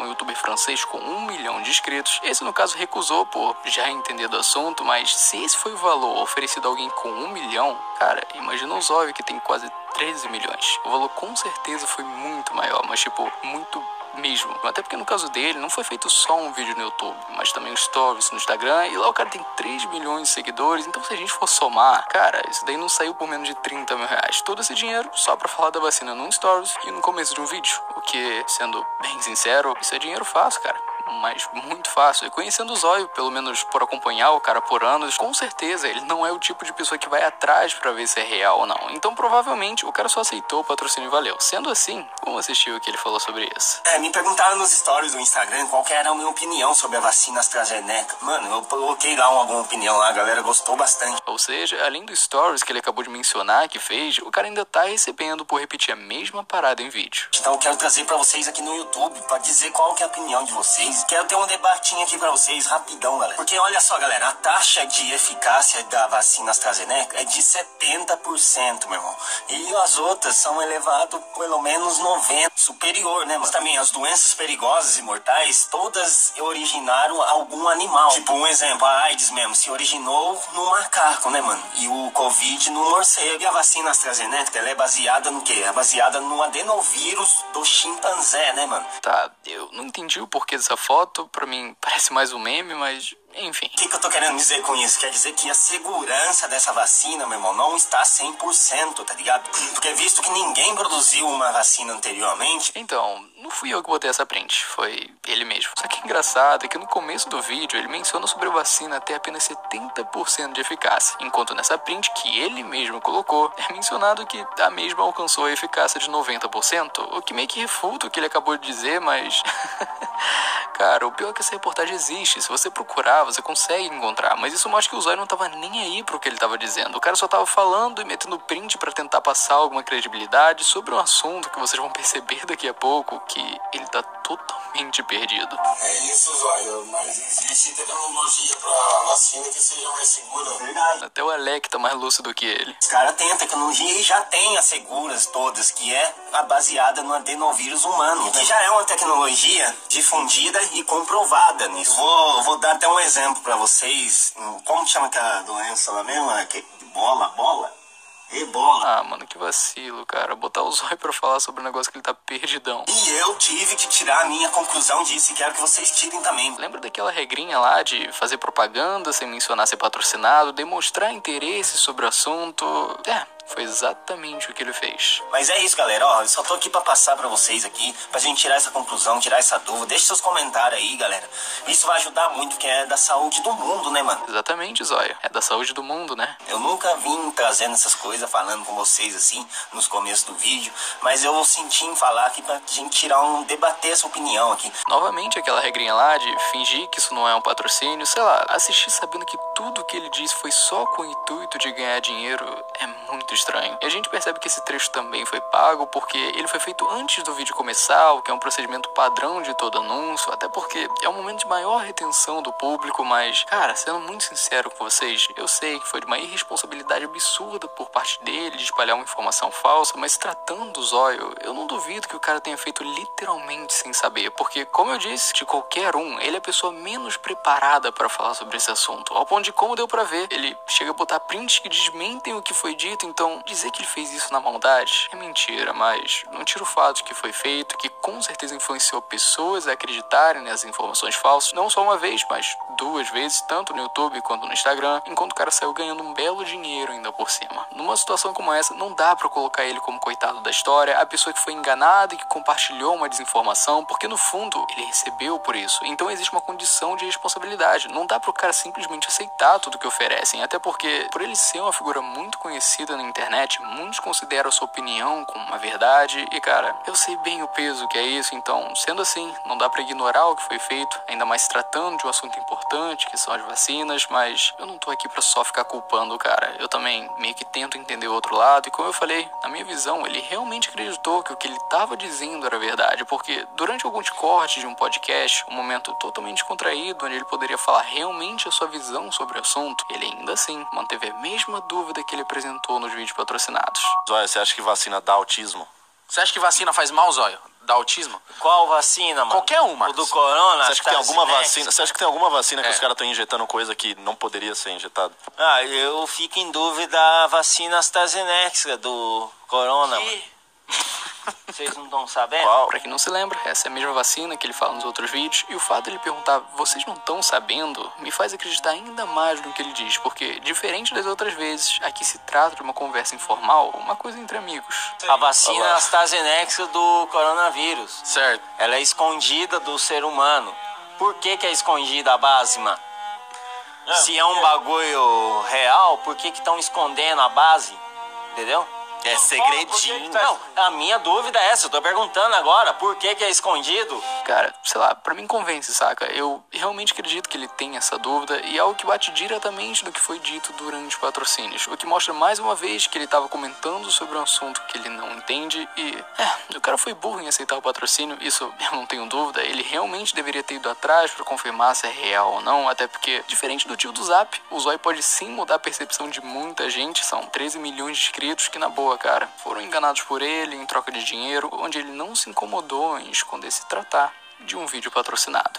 um youtuber francês com um milhão de inscritos. Esse, no caso, recusou por já entender do assunto, mas se esse foi o valor oferecido a alguém com um milhão, cara, imagina o Zóio que tem quase 13 milhões. O valor com certeza foi muito maior, mas tipo, muito mesmo. Até porque no caso dele não foi feito só um vídeo no YouTube, mas também um stories no Instagram. E lá o cara tem 3 milhões de seguidores. Então se a gente for somar, cara, isso daí não saiu por menos de 30 mil reais. Todo esse dinheiro só pra falar da vacina num stories e no começo de um vídeo. O que, sendo bem sincero, isso é dinheiro fácil, cara mas muito fácil. E conhecendo o Zóio, pelo menos por acompanhar o cara por anos, com certeza ele não é o tipo de pessoa que vai atrás para ver se é real ou não. Então provavelmente o cara só aceitou o patrocínio e valeu. Sendo assim, como assistiu o que ele falou sobre isso? É, me perguntaram nos stories do Instagram qual era a minha opinião sobre a vacina AstraZeneca. Mano, eu coloquei lá alguma opinião lá, a galera gostou bastante. Ou seja, além do stories que ele acabou de mencionar que fez, o cara ainda tá recebendo por repetir a mesma parada em vídeo. Então eu quero trazer para vocês aqui no YouTube para dizer qual que é a opinião de vocês Quero ter um debatinho aqui pra vocês, rapidão, galera. Porque olha só, galera, a taxa de eficácia da vacina AstraZeneca é de 70%, meu irmão. E as outras são elevadas pelo menos 90%, superior, né, mano? Também as doenças perigosas e mortais, todas originaram algum animal. Tipo, um exemplo, a AIDS mesmo, se originou no macaco, né, mano? E o Covid no morcego. E a vacina AstraZeneca, ela é baseada no quê? É baseada no adenovírus do chimpanzé, né, mano? Tá, eu não entendi o porquê dessa foto, pra mim parece mais um meme, mas enfim. O que, que, eu tô querendo dizer com isso? Quer dizer que a segurança dessa vacina, meu irmão, não está 100%, tá ligado? Porque visto que ninguém produziu uma vacina anteriormente. Então, não fui eu que botei essa print, foi ele mesmo. Só que engraçado é que no começo do vídeo ele menciona sobre a vacina ter apenas 70% de eficácia, enquanto nessa print que ele mesmo colocou é mencionado que a mesma alcançou a eficácia de 90%, o que meio que refuta o que ele acabou de dizer, mas. Cara, o pior é que essa reportagem existe. Se você procurar, você consegue encontrar. Mas isso mostra que o Zóio não tava nem aí pro que ele tava dizendo. O cara só tava falando e metendo print para tentar passar alguma credibilidade sobre um assunto que vocês vão perceber daqui a pouco que ele tá totalmente perdido. É isso, Zóio. Mas existe tecnologia pra vacina que seja mais segura. Verdade. Até o Alec tá mais lúcido que ele. Os caras têm a tecnologia e já tem as seguras todas, que é a baseada no adenovírus humano. Que já é uma tecnologia difundida e comprovada nisso. Vou, vou dar até um exemplo para vocês. Como chama aquela doença lá mesmo? É que, bola, bola? Ebola. Ah, mano, que vacilo, cara. Botar o zóio pra falar sobre um negócio que ele tá perdidão. E eu tive que tirar a minha conclusão disso e quero que vocês tirem também. Lembra daquela regrinha lá de fazer propaganda sem mencionar ser patrocinado, demonstrar interesse sobre o assunto? É, foi exatamente o que ele fez. Mas é isso, galera. Ó, eu só tô aqui para passar para vocês aqui, pra gente tirar essa conclusão, tirar essa dúvida. Deixe seus comentários aí, galera. Isso vai ajudar muito, que é da saúde do mundo, né, mano? Exatamente, Zóia. É da saúde do mundo, né? Eu nunca vim trazendo essas coisas, falando com vocês assim, nos começos do vídeo, mas eu senti em falar aqui pra gente tirar um, debater essa opinião aqui. Novamente aquela regrinha lá de fingir que isso não é um patrocínio, sei lá, assistir sabendo que tudo que ele disse foi só com o intuito de ganhar dinheiro é muito estranho. E a gente percebe que esse trecho também foi pago porque ele foi feito antes do vídeo começar, o que é um procedimento padrão de todo anúncio, até porque é um momento de maior retenção do público, mas, cara, sendo muito sincero com vocês, eu sei que foi de uma irresponsabilidade absurda por parte dele de espalhar uma informação falsa, mas tratando do Zóio, eu não duvido que o cara tenha feito literalmente sem saber, porque, como eu disse, de qualquer um, ele é a pessoa menos preparada para falar sobre esse assunto, ao ponto de como deu para ver, ele chega a botar prints que desmentem o que foi dito, então dizer que ele fez isso na maldade é mentira, mas não tira o fato que foi feito, que com certeza influenciou pessoas a acreditarem nas informações falsas, não só uma vez, mas duas vezes, tanto no YouTube quanto no Instagram, enquanto o cara saiu ganhando um belo dinheiro ainda por cima. Numa situação como essa, não dá para colocar ele como coitado da história, a pessoa que foi enganada e que compartilhou uma desinformação, porque no fundo ele recebeu por isso. Então existe uma condição de responsabilidade. Não dá pro cara simplesmente aceitar tudo que oferecem, até porque por ele ser uma figura muito conhecida na internet, muitos consideram a sua opinião como uma verdade e cara, eu sei bem o peso que é isso, então, sendo assim, não dá para ignorar o que foi feito, ainda mais tratando de um assunto importante, que são as vacinas, mas eu não tô aqui para só ficar culpando o cara. Eu também meio que tento entender o outro lado e como eu falei, na minha visão, ele realmente acreditou que o que ele estava dizendo era verdade, porque durante alguns cortes de um podcast, um momento totalmente contraído, onde ele poderia falar realmente a sua visão sobre o assunto, ele ainda assim manteve a mesma dúvida que ele apresentou nos vídeos patrocinados. Zóia, você acha que vacina dá autismo? Você acha que vacina faz mal, Zóio? Dá autismo? Qual vacina, mano? Qualquer uma. O do corona? Você acha que tem alguma vacina? Você acha que tem alguma vacina que É. os caras estão injetando coisa que não poderia ser injetado? Ah, eu fico em dúvida a vacina AstraZeneca do corona. mano. Vocês não estão sabendo? Qual? Pra quem não se lembra, essa é a mesma vacina que ele fala nos outros vídeos, e o fato de ele perguntar, vocês não estão sabendo, me faz acreditar ainda mais no que ele diz, porque, diferente das outras vezes, aqui se trata de uma conversa informal, uma coisa entre amigos. A vacina AstraZeneca do coronavírus. Certo. Ela é escondida do ser humano. Por que, que é escondida a base, mano? Se é um bagulho real, por que estão escondendo a base? Entendeu? É segredinho. Não, a minha dúvida é essa. Eu tô perguntando agora por que, que é escondido. Cara, sei lá, pra mim convence, saca? Eu realmente acredito que ele tem essa dúvida e é algo que bate diretamente do que foi dito durante os patrocínios. O que mostra mais uma vez que ele tava comentando sobre um assunto que ele não entende e. É, o cara foi burro em aceitar o patrocínio, isso eu não tenho dúvida. Ele realmente deveria ter ido atrás pra confirmar se é real ou não, até porque, diferente do tio do Zap, o Zói pode sim mudar a percepção de muita gente. São 13 milhões de inscritos que, na boa, cara, foram enganados por ele em troca de dinheiro, onde ele não se incomodou em esconder se tratar de um vídeo patrocinado.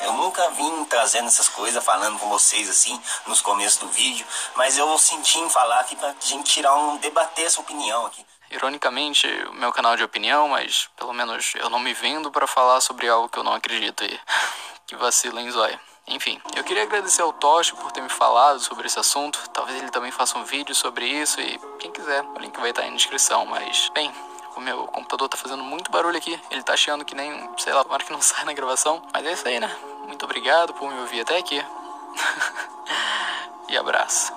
Eu nunca vim trazendo essas coisas, falando com vocês assim, nos começos do vídeo, mas eu senti em falar aqui pra gente tirar um, debater essa opinião aqui. Ironicamente, o meu canal é de opinião, mas pelo menos eu não me vendo pra falar sobre algo que eu não acredito e que vacila, hein, Zóia? Enfim, eu queria agradecer ao Toshi por ter me falado sobre esse assunto. Talvez ele também faça um vídeo sobre isso e quem quiser, o link vai estar aí na descrição. Mas, bem, o meu computador tá fazendo muito barulho aqui. Ele tá achando que nem, sei lá, tomara que não sai na gravação. Mas é isso aí, né? Muito obrigado por me ouvir até aqui. e abraço.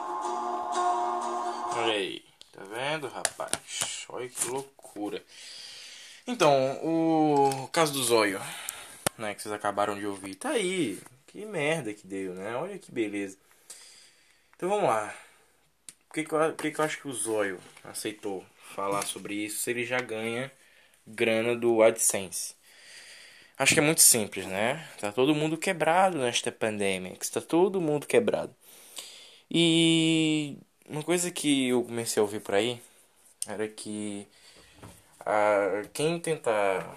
Olha aí, tá vendo, rapaz? Olha que loucura. Então, o caso do zóio, né, que vocês acabaram de ouvir, tá aí. Que merda que deu, né? Olha que beleza. Então vamos lá. Por que, que, eu, que, eu acho que o zóio aceitou falar sobre isso se ele já ganha grana do AdSense? Acho que é muito simples, né? Tá todo mundo quebrado nesta pandemia. Está todo mundo quebrado. E uma coisa que eu comecei a ouvir por aí era que a, quem tentar.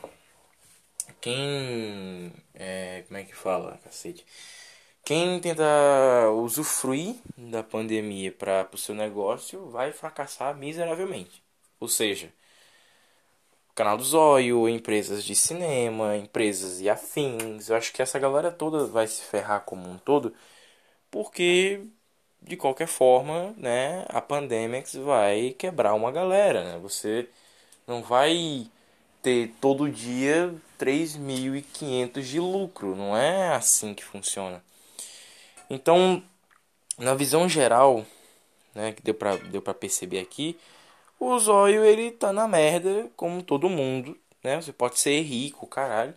Quem. É, como é que fala, cacete? Quem tenta usufruir da pandemia para o seu negócio vai fracassar miseravelmente. Ou seja, canal do Zóio, empresas de cinema, empresas e afins. Eu acho que essa galera toda vai se ferrar como um todo, porque de qualquer forma, né, a Pandemics vai quebrar uma galera, né? Você não vai ter todo dia 3.500 de lucro, não é assim que funciona. Então, na visão geral, né, que deu pra, deu pra perceber aqui, o zóio ele tá na merda como todo mundo, né? Você pode ser rico, caralho,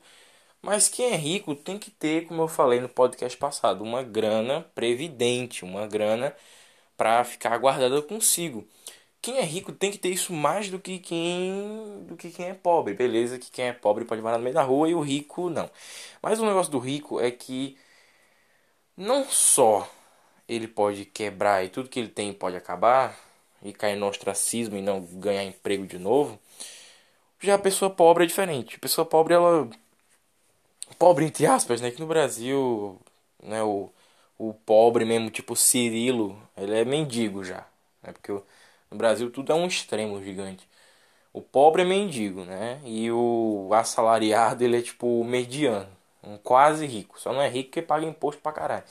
mas quem é rico tem que ter, como eu falei no podcast passado, uma grana previdente, uma grana para ficar guardada consigo. Quem é rico tem que ter isso mais do que quem do que quem é pobre. Beleza que quem é pobre pode morar no meio da rua e o rico não. Mas o negócio do rico é que não só ele pode quebrar e tudo que ele tem pode acabar e cair no ostracismo e não ganhar emprego de novo. Já a pessoa pobre é diferente. A pessoa pobre ela pobre entre aspas, né, que no Brasil, né, o o pobre mesmo, tipo Cirilo, ele é mendigo já, né? Porque no Brasil tudo é um extremo gigante. O pobre é mendigo, né? E o assalariado, ele é tipo mediano, um quase rico. Só não é rico porque paga imposto pra caralho.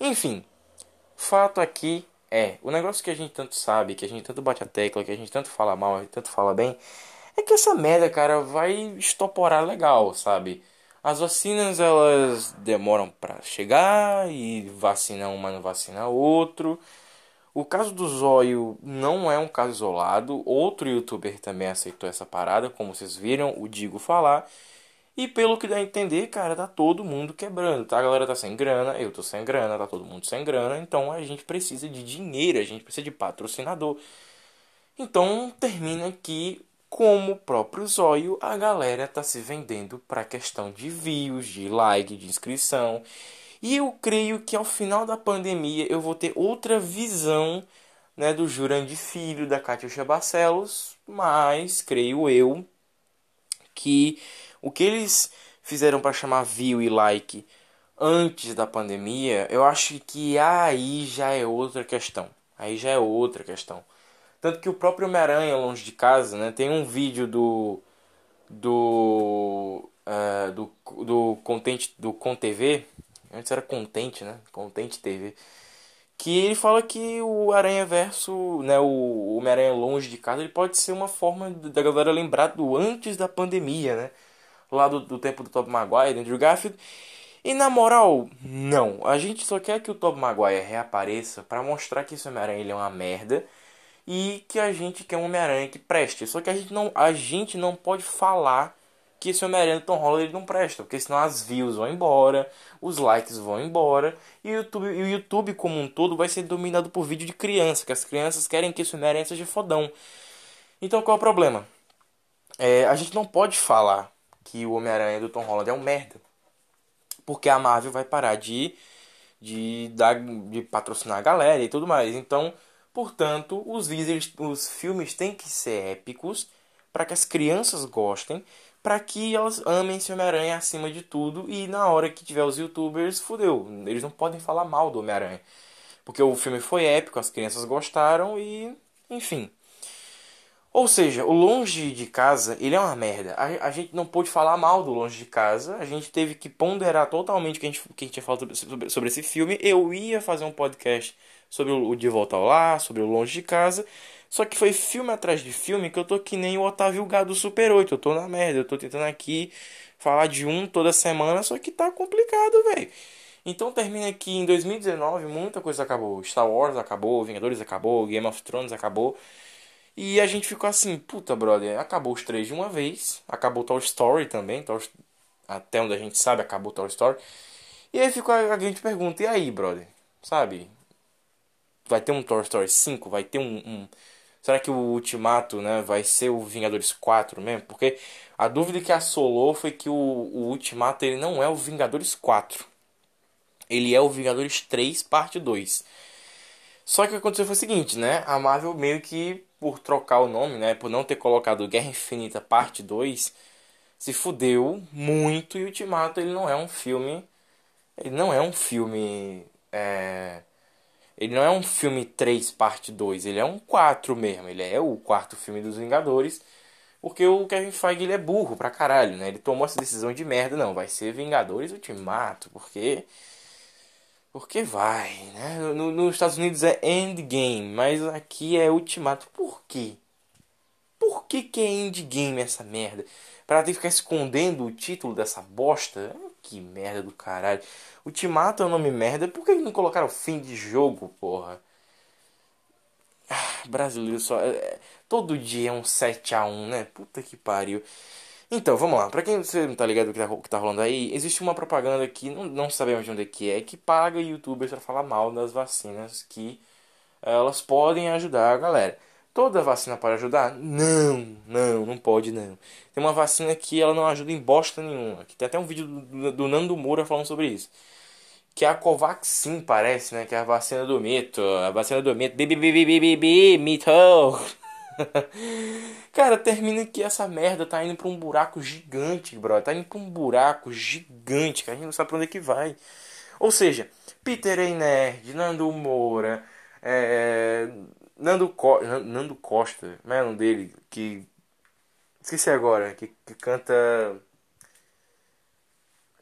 Enfim, fato aqui é, o negócio que a gente tanto sabe, que a gente tanto bate a tecla, que a gente tanto fala mal, a gente tanto fala bem, é que essa merda, cara, vai estoporar legal, sabe? As vacinas elas demoram para chegar e vacina uma não vacina outro. O caso do Zóio não é um caso isolado. Outro youtuber também aceitou essa parada, como vocês viram o Digo falar. E pelo que dá a entender, cara, tá todo mundo quebrando, tá? A galera tá sem grana, eu tô sem grana, tá todo mundo sem grana. Então a gente precisa de dinheiro, a gente precisa de patrocinador. Então termina aqui como o próprio Zóio, a galera tá se vendendo para questão de views, de like, de inscrição. E eu creio que ao final da pandemia eu vou ter outra visão né, do Jurandir Filho, da Catiuxa Barcelos, mas creio eu que o que eles fizeram para chamar view e like antes da pandemia, eu acho que aí já é outra questão. Aí já é outra questão. Tanto que o próprio Homem-Aranha, longe de casa, né, tem um vídeo do. do. Uh, do, do Content, do TV antes era Contente, né? Contente TV. Que ele fala que o Aranha Verso, né, o Homem-Aranha longe de casa, ele pode ser uma forma da galera lembrar do antes da pandemia, né? Lá do, do tempo do Tobey Maguire, Andrew Garfield. E na moral, não. A gente só quer que o Tobey Maguire reapareça para mostrar que esse Homem-Aranha é uma merda e que a gente quer um Homem-Aranha que preste. Só que a gente não, a gente não pode falar que esse Homem-Aranha do Tom Holland não presta, porque senão as views vão embora, os likes vão embora, e o YouTube, e o YouTube como um todo vai ser dominado por vídeo de criança, que as crianças querem que esse Homem-Aranha seja fodão. Então qual é o problema? É, a gente não pode falar que o Homem-Aranha do Tom Holland é um merda, porque a Marvel vai parar de, de, dar, de patrocinar a galera e tudo mais. Então Portanto, os, vídeos, os filmes têm que ser épicos para que as crianças gostem, para que elas amem esse Homem-Aranha acima de tudo e na hora que tiver os youtubers, fudeu. Eles não podem falar mal do Homem-Aranha. Porque o filme foi épico, as crianças gostaram e. enfim. Ou seja, o Longe de Casa, ele é uma merda. A, a, gente não pôde falar mal do Longe de Casa. A gente teve que ponderar totalmente o que a gente, que a gente tinha falado sobre, sobre esse filme. Eu ia fazer um podcast sobre o De Volta ao Lar, sobre o Longe de Casa. Só que foi filme atrás de filme que eu tô que nem o Otávio Gado Super 8. Eu tô na merda. Eu tô tentando aqui falar de um toda semana, só que tá complicado, velho. Então termina aqui em 2019, muita coisa acabou. Star Wars acabou, Vingadores acabou, Game of Thrones acabou. E a gente ficou assim, puta brother, acabou os três de uma vez. Acabou Toy Story também. Toy... Até onde a gente sabe, acabou Toy Story. E aí ficou a gente pergunta, e aí, brother? Sabe? vai ter um Toy Story 5, vai ter um, um, Será que o Ultimato né, vai ser o Vingadores 4 mesmo? Porque a dúvida que assolou foi que o, o Ultimato ele não é o Vingadores 4. Ele é o Vingadores 3, parte 2. Só que o que aconteceu foi o seguinte, né? A Marvel meio que por trocar o nome, né? Por não ter colocado Guerra Infinita parte 2, se fudeu muito e Ultimato ele não é um filme. Ele não é um filme. É, ele não é um filme 3 parte 2, ele é um 4 mesmo. Ele é o quarto filme dos Vingadores. Porque o Kevin Feige ele é burro pra caralho, né? Ele tomou essa decisão de merda, não. Vai ser Vingadores Ultimato, porque. Porque vai, né? No, nos Estados Unidos é Endgame, mas aqui é Ultimato. Por quê? Por que, que é Endgame essa merda? Pra ter que ficar escondendo o título dessa bosta? Que merda do caralho. Ultimato é um nome merda. Por que não colocaram fim de jogo, porra? Ah, brasileiro só. É, é todo dia é um 7x1, né? Puta que pariu. Então, vamos lá. Pra quem você não tá ligado do que tá, que tá rolando aí, existe uma propaganda que não, não sabemos de onde é que é, que paga youtubers para falar mal das vacinas que elas podem ajudar a galera. Toda vacina pode ajudar? Não, não, não pode não. Tem uma vacina que ela não ajuda em bosta nenhuma. Que tem até um vídeo do, do Nando Moura falando sobre isso. Que é a Covaxin, parece, né? Que é a vacina do mito. A vacina do mito. Bibi, mito. Cara, termina que essa merda tá indo pra um buraco gigante, bro. Tá indo pra um buraco gigante, que a gente não sabe pra onde é que vai. Ou seja, Peter E. Nerd, Nando Moura, é, Nando, Co Nando Costa, como é o nome dele? Que. Esqueci agora, que, que canta.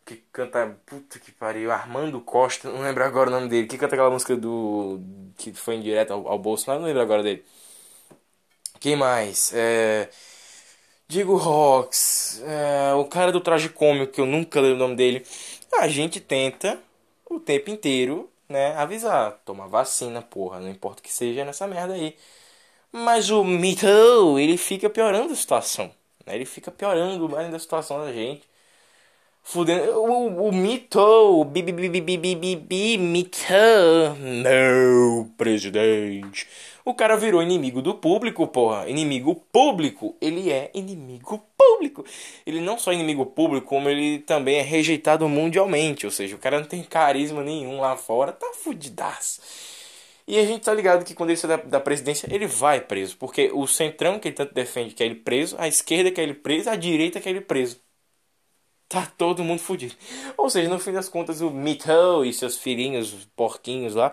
Que canta. Puta que pariu, Armando Costa, não lembro agora o nome dele. Que canta aquela música do. Que foi em direto ao, ao Bolsonaro, não lembro agora dele. Quem mais? É. Digo Rox, é, o cara do traje cômico, que eu nunca lembro o nome dele. A gente tenta o tempo inteiro né, avisar, tomar vacina, porra, não importa o que seja nessa merda aí. Mas o Mito, ele fica piorando a situação, né? Ele fica piorando mais da situação da gente. Fudendo. O, o Mito, o bi, bi, bi, bi, bi, bi, bi, Mito. Não, presidente. O cara virou inimigo do público, porra. Inimigo público. Ele é inimigo público. Ele não só é inimigo público, como ele também é rejeitado mundialmente. Ou seja, o cara não tem carisma nenhum lá fora. Tá fudidaço. E a gente tá ligado que quando ele sai da, da, presidência, ele vai preso. Porque o centrão que ele tanto defende quer ele preso, a esquerda quer ele preso, a direita quer ele preso. Tá todo mundo fudido. Ou seja, no fim das contas, o Mito e seus filhinhos, porquinhos lá,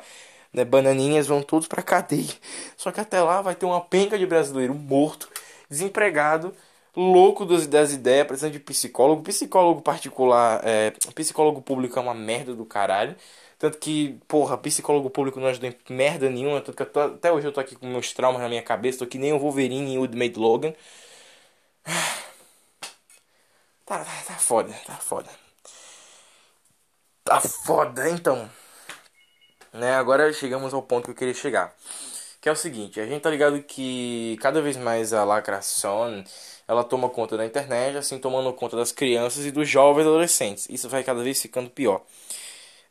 né, bananinhas vão todos para cadeia. Só que até lá vai ter uma penca de brasileiro morto, desempregado, louco das, das ideias, precisando de psicólogo. Psicólogo particular, é, psicólogo público é uma merda do caralho. Tanto que, porra, psicólogo público não ajuda em merda nenhuma. Tanto que tô, até hoje eu tô aqui com meus traumas na minha cabeça. Tô que nem o Wolverine em Ultimate Logan. Tá, tá, tá foda, tá foda. Tá foda, então. Né, agora chegamos ao ponto que eu queria chegar. Que é o seguinte, a gente tá ligado que cada vez mais a lacração ela toma conta da internet, assim tomando conta das crianças e dos jovens adolescentes. Isso vai cada vez ficando pior.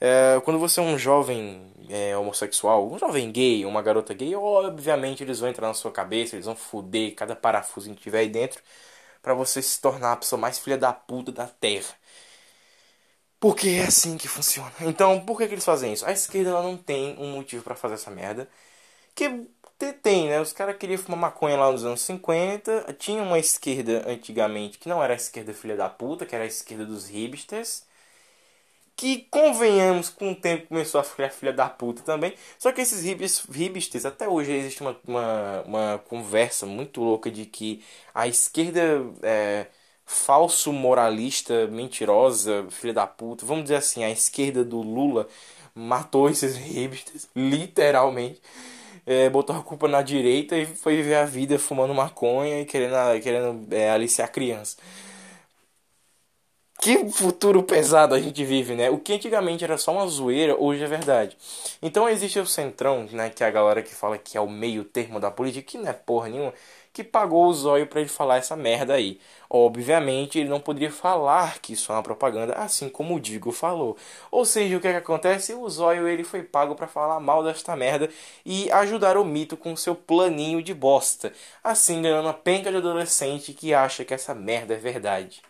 É, quando você é um jovem é, homossexual, um jovem gay, uma garota gay, obviamente eles vão entrar na sua cabeça, eles vão foder cada parafuso que tiver aí dentro para você se tornar a pessoa mais filha da puta da terra. Porque é assim que funciona. Então, por que, que eles fazem isso? A esquerda ela não tem um motivo para fazer essa merda. Que tem, né? Os caras queriam fumar maconha lá nos anos 50. Tinha uma esquerda antigamente que não era a esquerda filha da puta, que era a esquerda dos hipsters. Que, convenhamos, com o tempo começou a ficar filha da puta também. Só que esses hipsters, até hoje existe uma, uma, uma conversa muito louca de que a esquerda. É, falso moralista, mentirosa, filha da puta, vamos dizer assim, a esquerda do Lula matou esses hipsters, literalmente. É, botou a culpa na direita e foi viver a vida fumando maconha e querendo, querendo é, aliciar criança. Que futuro pesado a gente vive, né? O que antigamente era só uma zoeira, hoje é verdade. Então existe o centrão, né? Que é a galera que fala que é o meio termo da política, que não é porra nenhuma que pagou o zóio para ele falar essa merda aí. Obviamente, ele não poderia falar que isso é uma propaganda, assim como o Digo falou. Ou seja, o que, é que acontece? O zóio ele foi pago para falar mal desta merda e ajudar o mito com seu planinho de bosta, assim ganhando uma penca de adolescente que acha que essa merda é verdade.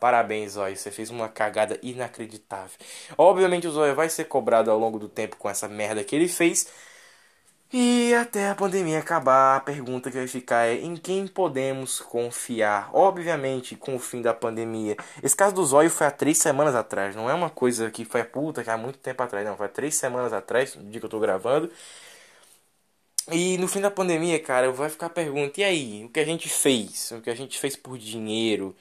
Parabéns, Zóio. Você fez uma cagada inacreditável. Obviamente, o Zóio vai ser cobrado ao longo do tempo com essa merda que ele fez. E até a pandemia acabar, a pergunta que vai ficar é em quem podemos confiar? Obviamente, com o fim da pandemia. Esse caso do Zóio foi há três semanas atrás, não é uma coisa que foi puta, que há muito tempo atrás, não. Foi há três semanas atrás, no dia que eu tô gravando. E no fim da pandemia, cara, vai ficar a pergunta: e aí? O que a gente fez? O que a gente fez por dinheiro?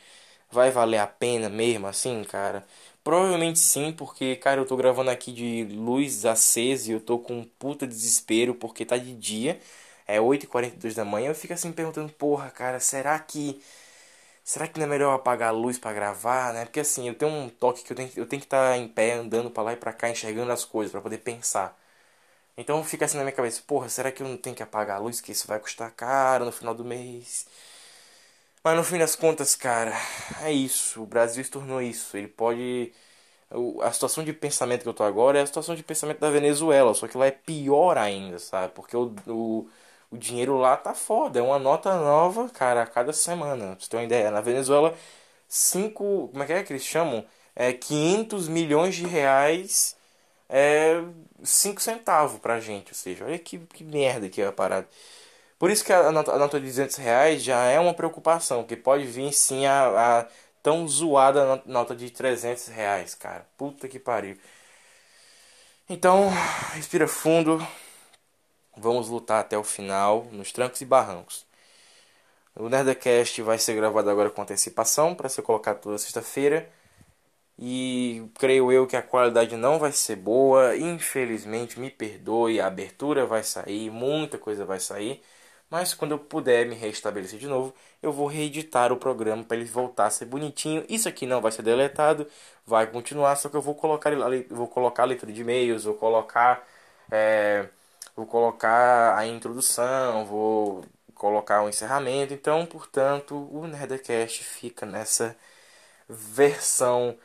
Vai valer a pena mesmo assim, cara? Provavelmente sim, porque, cara, eu tô gravando aqui de luz acesa e eu tô com um puta desespero porque tá de dia, é 8h42 da manhã. Eu fico assim perguntando, porra, cara, será que. Será que não é melhor apagar a luz para gravar, né? Porque assim, eu tenho um toque que eu tenho, eu tenho que estar tá em pé, andando para lá e para cá, enxergando as coisas para poder pensar. Então fica assim na minha cabeça, porra, será que eu não tenho que apagar a luz? Que isso vai custar caro no final do mês. Mas no fim das contas, cara, é isso. O Brasil se tornou isso. Ele pode. A situação de pensamento que eu tô agora é a situação de pensamento da Venezuela, só que lá é pior ainda, sabe? Porque o, o, o dinheiro lá tá foda. É uma nota nova, cara, a cada semana. Pra você ter uma ideia. Na Venezuela, 5. Como é que é que eles chamam? É 500 milhões de reais. É 5 centavos pra gente. Ou seja, olha que, que merda que é a parada. Por isso que a nota, de 200 reais já é uma preocupação. Que pode vir sim a, a tão zoada nota de 300 reais, cara. Puta que pariu. Então, respira fundo. Vamos lutar até o final, nos trancos e barrancos. O Nerdcast vai ser gravado agora com antecipação para ser colocado toda sexta-feira. E creio eu que a qualidade não vai ser boa. Infelizmente, me perdoe, a abertura vai sair, muita coisa vai sair. Mas quando eu puder me restabelecer de novo, eu vou reeditar o programa para ele voltar a ser bonitinho. Isso aqui não vai ser deletado, vai continuar, só que eu vou colocar, vou colocar a leitura de e-mails, vou colocar. É, vou colocar a introdução, vou colocar o encerramento. Então, portanto, o Nerdcast fica nessa versão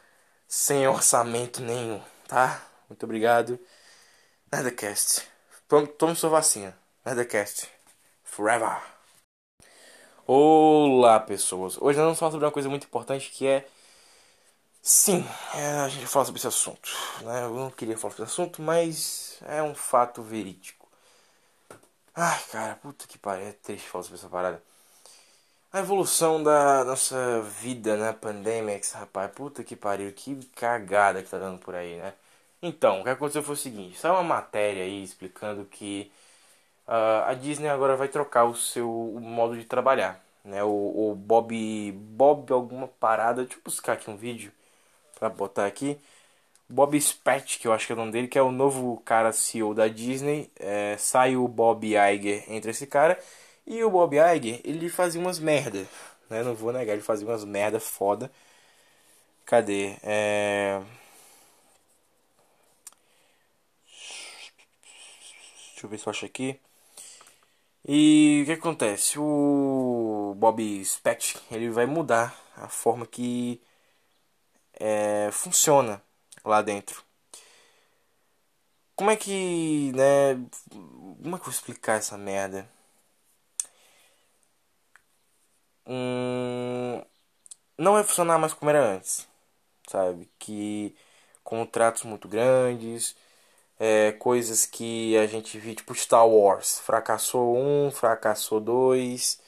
sem orçamento nenhum, tá? Muito obrigado. Nerdcast. Tome sua vacina. Nerdcast. Forever. Olá, pessoas. Hoje nós vamos falar sobre uma coisa muito importante que é. Sim, é, a gente vai falar sobre esse assunto. Né? Eu não queria falar sobre esse assunto, mas é um fato verídico. Ai, cara, puta que pariu, é triste falar sobre essa parada. A evolução da nossa vida na né? Pandemics, rapaz, puta que pariu, que cagada que tá dando por aí, né? Então, o que aconteceu foi o seguinte: saiu uma matéria aí explicando que uh, a Disney agora vai trocar o seu modo de trabalhar, né? O, o Bob. Bob, alguma parada, deixa eu buscar aqui um vídeo pra botar aqui. Bob Spett, que eu acho que é o nome dele, que é o novo cara CEO da Disney. É, sai o Bob Iger entre esse cara. E o Bob Iger, ele fazia umas merda. Né? Não vou negar, ele fazia umas merda foda. Cadê? É... Deixa eu ver se eu acho aqui. E o que acontece? O Bob Spett, ele vai mudar a forma que é, funciona lá dentro. Como é que, né? Como é que eu vou explicar essa merda? Hum, não vai funcionar mais como era antes, sabe? Que contratos muito grandes, é, coisas que a gente viu, tipo Star Wars, fracassou um, fracassou dois,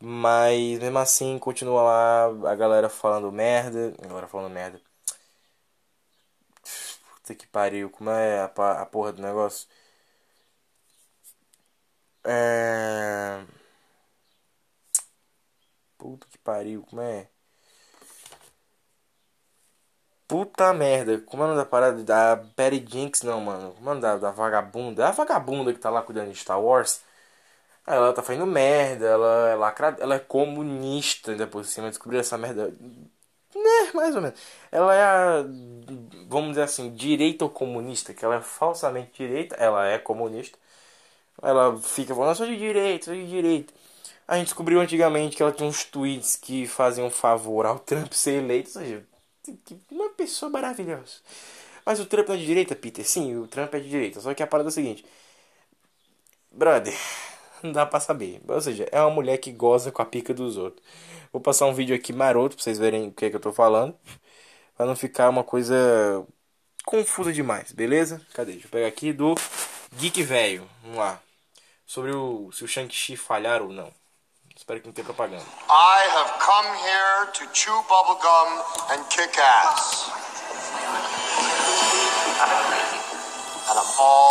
mas mesmo assim continua lá a galera falando merda, a galera falando merda, Puta que pariu, como é a, a porra do negócio? É. Puta que pariu, como é? Puta merda, como é o nome da parada da Perry Jinx, não, mano? Como é o nome da, da vagabunda? É a vagabunda que tá lá cuidando de Star Wars. Ela tá fazendo merda, ela é lacrada, ela é comunista, ainda por cima, descobriu essa merda né, mais ou menos. Ela é a, vamos dizer assim, direita ou comunista, que ela é falsamente direita, ela é comunista. Ela fica falando, eu sou de direita, sou de direita. A gente descobriu antigamente que ela tinha uns tweets que faziam favor ao Trump ser eleito, ou seja, uma pessoa maravilhosa. Mas o Trump é de direita, Peter? Sim, o Trump é de direita. Só que a parada é a seguinte: Brother, não dá pra saber. Ou seja, é uma mulher que goza com a pica dos outros. Vou passar um vídeo aqui maroto pra vocês verem o que é que eu tô falando. Pra não ficar uma coisa confusa demais, beleza? Cadê? Deixa eu pegar aqui do Geek Velho. Vamos lá. Sobre o se o Shang-Chi falhar ou não. Espero que não tenha propaganda. I have come here to chew bubblegum and kick ass. All.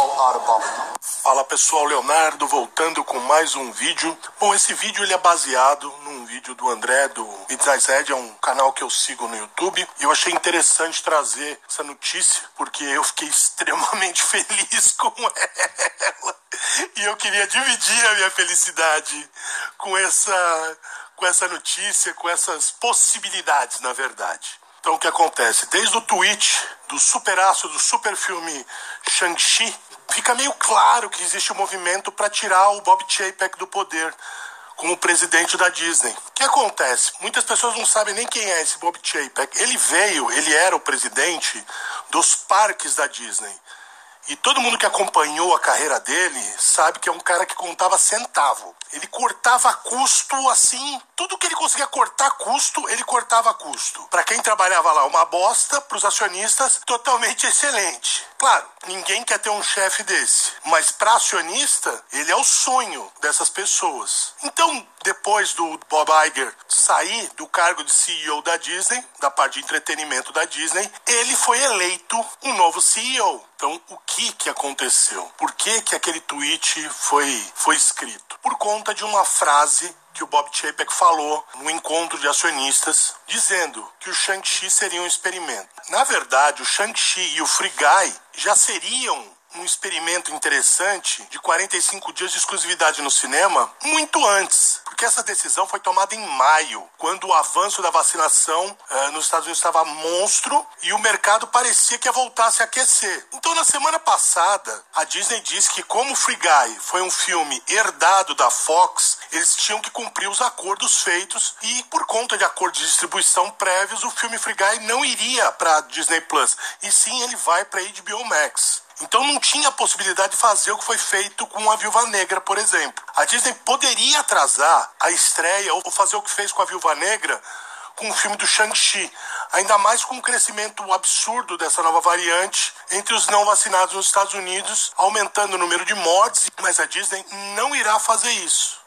Fala pessoal, Leonardo voltando com mais um vídeo. Bom, esse vídeo ele é baseado num vídeo do André do Midnight Red, é um canal que eu sigo no YouTube. E eu achei interessante trazer essa notícia porque eu fiquei extremamente feliz com ela. E eu queria dividir a minha felicidade com essa com essa notícia, com essas possibilidades, na verdade. Então o que acontece? Desde o tweet do superaço do super filme Shang-Chi, fica meio claro que existe um movimento para tirar o Bob Chapek do poder como presidente da Disney. O que acontece? Muitas pessoas não sabem nem quem é esse Bob Chapek. Ele veio, ele era o presidente dos parques da Disney. E todo mundo que acompanhou a carreira dele sabe que é um cara que contava centavo. Ele cortava custo assim, tudo que ele conseguia cortar custo, ele cortava custo. Para quem trabalhava lá, uma bosta, para os acionistas, totalmente excelente. Claro, ninguém quer ter um chefe desse, mas para acionista, ele é o sonho dessas pessoas. Então, depois do Bob Iger sair do cargo de CEO da Disney, da parte de entretenimento da Disney, ele foi eleito um novo CEO. Então, o que que aconteceu? Por que que aquele tweet foi, foi escrito? Por conta de uma frase que o Bob Chapek falou no encontro de acionistas, dizendo que o Shang-Chi seria um experimento. Na verdade, o Shang-Chi e o Free Guy já seriam um experimento interessante de 45 dias de exclusividade no cinema muito antes, porque essa decisão foi tomada em maio, quando o avanço da vacinação eh, nos Estados Unidos estava monstro e o mercado parecia que ia voltar a se aquecer. Então, na semana passada, a Disney disse que, como Free Guy foi um filme herdado da Fox, eles tinham que cumprir os acordos feitos e, por conta de acordos de distribuição prévios, o filme Free Guy não iria para Disney Plus, e sim ele vai para HBO Max. Então não tinha a possibilidade de fazer o que foi feito com a Viúva Negra, por exemplo. A Disney poderia atrasar a estreia ou fazer o que fez com a Viúva Negra com o filme do Shang-Chi, ainda mais com o crescimento absurdo dessa nova variante entre os não vacinados nos Estados Unidos, aumentando o número de mortes, mas a Disney não irá fazer isso.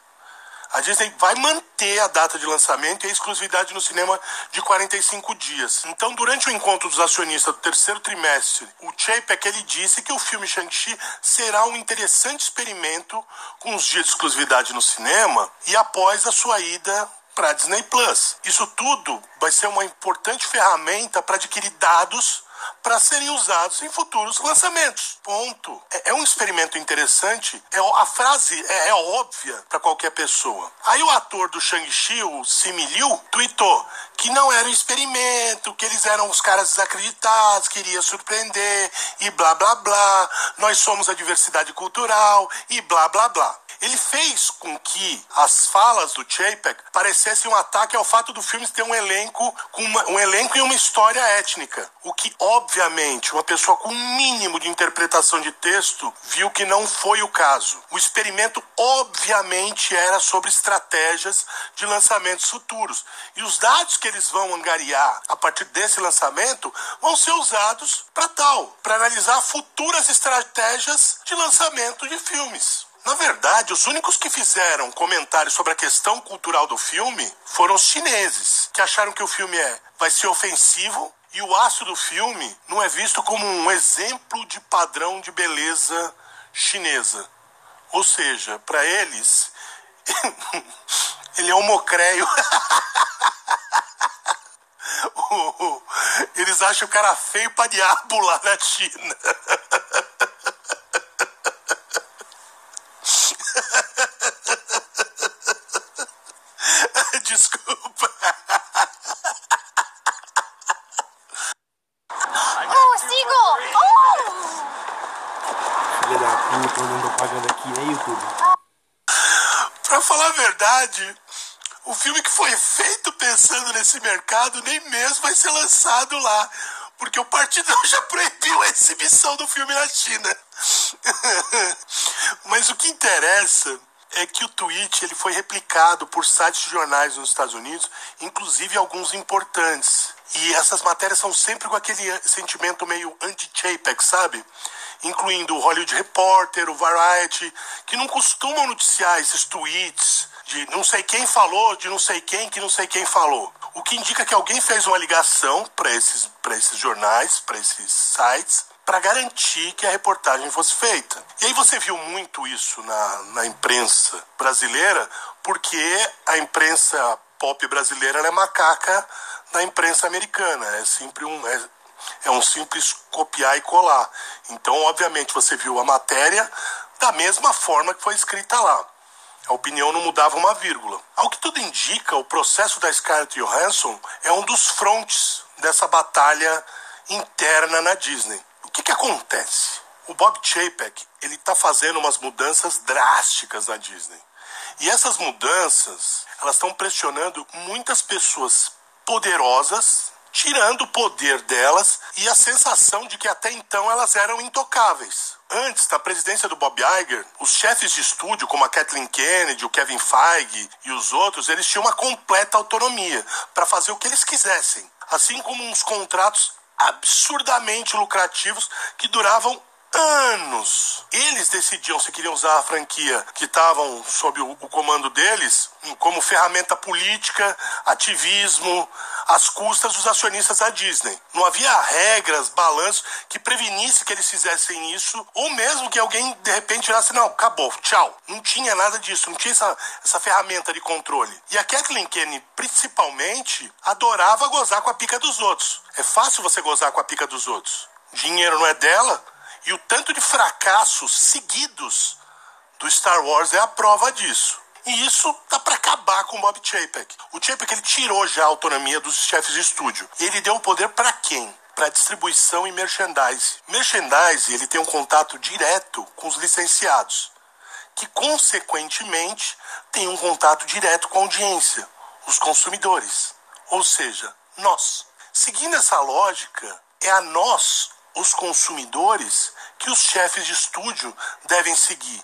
A Disney vai manter a data de lançamento e a exclusividade no cinema de 45 dias. Então, durante o encontro dos acionistas do terceiro trimestre, o Chapek ele disse que o filme Shang-Chi será um interessante experimento com os dias de exclusividade no cinema e após a sua ida para a Disney Plus. Isso tudo vai ser uma importante ferramenta para adquirir dados para serem usados em futuros lançamentos. Ponto. É, é um experimento interessante. É, a frase é, é óbvia para qualquer pessoa. Aí o ator do Shang-Chi, o Simi Liu, tweetou que não era um experimento, que eles eram os caras desacreditados, queria surpreender e blá blá blá. Nós somos a diversidade cultural e blá blá blá ele fez com que as falas do Chapek parecessem um ataque ao fato do filme ter um elenco com uma, um elenco e uma história étnica, o que obviamente uma pessoa com um mínimo de interpretação de texto viu que não foi o caso. O experimento obviamente era sobre estratégias de lançamentos futuros e os dados que eles vão angariar a partir desse lançamento vão ser usados para tal, para analisar futuras estratégias de lançamento de filmes. Na verdade, os únicos que fizeram comentários sobre a questão cultural do filme foram os chineses, que acharam que o filme é, vai ser ofensivo e o aço do filme não é visto como um exemplo de padrão de beleza chinesa. Ou seja, para eles, ele é mocreio. Eles acham o cara feio pra diabo lá na China. Desculpa. Oh, Sigo! Oh! Filha da puta, olhando propaganda aqui, é YouTube. Pra falar a verdade, o filme que foi feito pensando nesse mercado nem mesmo vai ser lançado lá. Porque o partidão já proibiu a exibição do filme na China. Mas o que interessa é que o tweet ele foi replicado por sites de jornais nos Estados Unidos, inclusive alguns importantes. E essas matérias são sempre com aquele sentimento meio anti-Chapek, sabe? Incluindo o Hollywood Reporter, o Variety, que não costumam noticiar esses tweets de não sei quem falou, de não sei quem, que não sei quem falou. O que indica que alguém fez uma ligação para esses, esses jornais, para esses sites, para garantir que a reportagem fosse feita. E aí você viu muito isso na, na imprensa brasileira, porque a imprensa pop brasileira é macaca da imprensa americana. É sempre um. É, é um simples copiar e colar. Então, obviamente, você viu a matéria da mesma forma que foi escrita lá. A opinião não mudava uma vírgula. Ao que tudo indica, o processo da Scarlett Johansson é um dos frontes dessa batalha interna na Disney. O que, que acontece? O Bob Chapek ele está fazendo umas mudanças drásticas na Disney. E essas mudanças elas estão pressionando muitas pessoas poderosas, tirando o poder delas e a sensação de que até então elas eram intocáveis. Antes da presidência do Bob Iger, os chefes de estúdio, como a Kathleen Kennedy, o Kevin Feige e os outros, eles tinham uma completa autonomia para fazer o que eles quisessem, assim como uns contratos absurdamente lucrativos que duravam anos. Eles decidiam se queriam usar a franquia que estavam sob o, o, comando deles como ferramenta política, ativismo, às custas dos acionistas da Disney. Não havia regras, balanço que prevenisse que eles fizessem isso, ou mesmo que alguém de repente tirasse, não, acabou, tchau. Não tinha nada disso, não tinha essa, essa ferramenta de controle. E a Kathleen Kennedy, principalmente, adorava gozar com a pica dos outros. É fácil você gozar com a pica dos outros. Dinheiro não é dela, e o tanto de fracassos seguidos do Star Wars é a prova disso. E isso tá para acabar com o Bob Chapek. O Chapek ele tirou já a autonomia dos chefes de estúdio. E ele deu o poder para quem? Para distribuição e merchandise. Merchandise ele tem um contato direto com os licenciados, que consequentemente tem um contato direto com a audiência, os consumidores, ou seja, nós. Seguindo essa lógica, é a nós, os consumidores, que os chefes de estúdio devem seguir.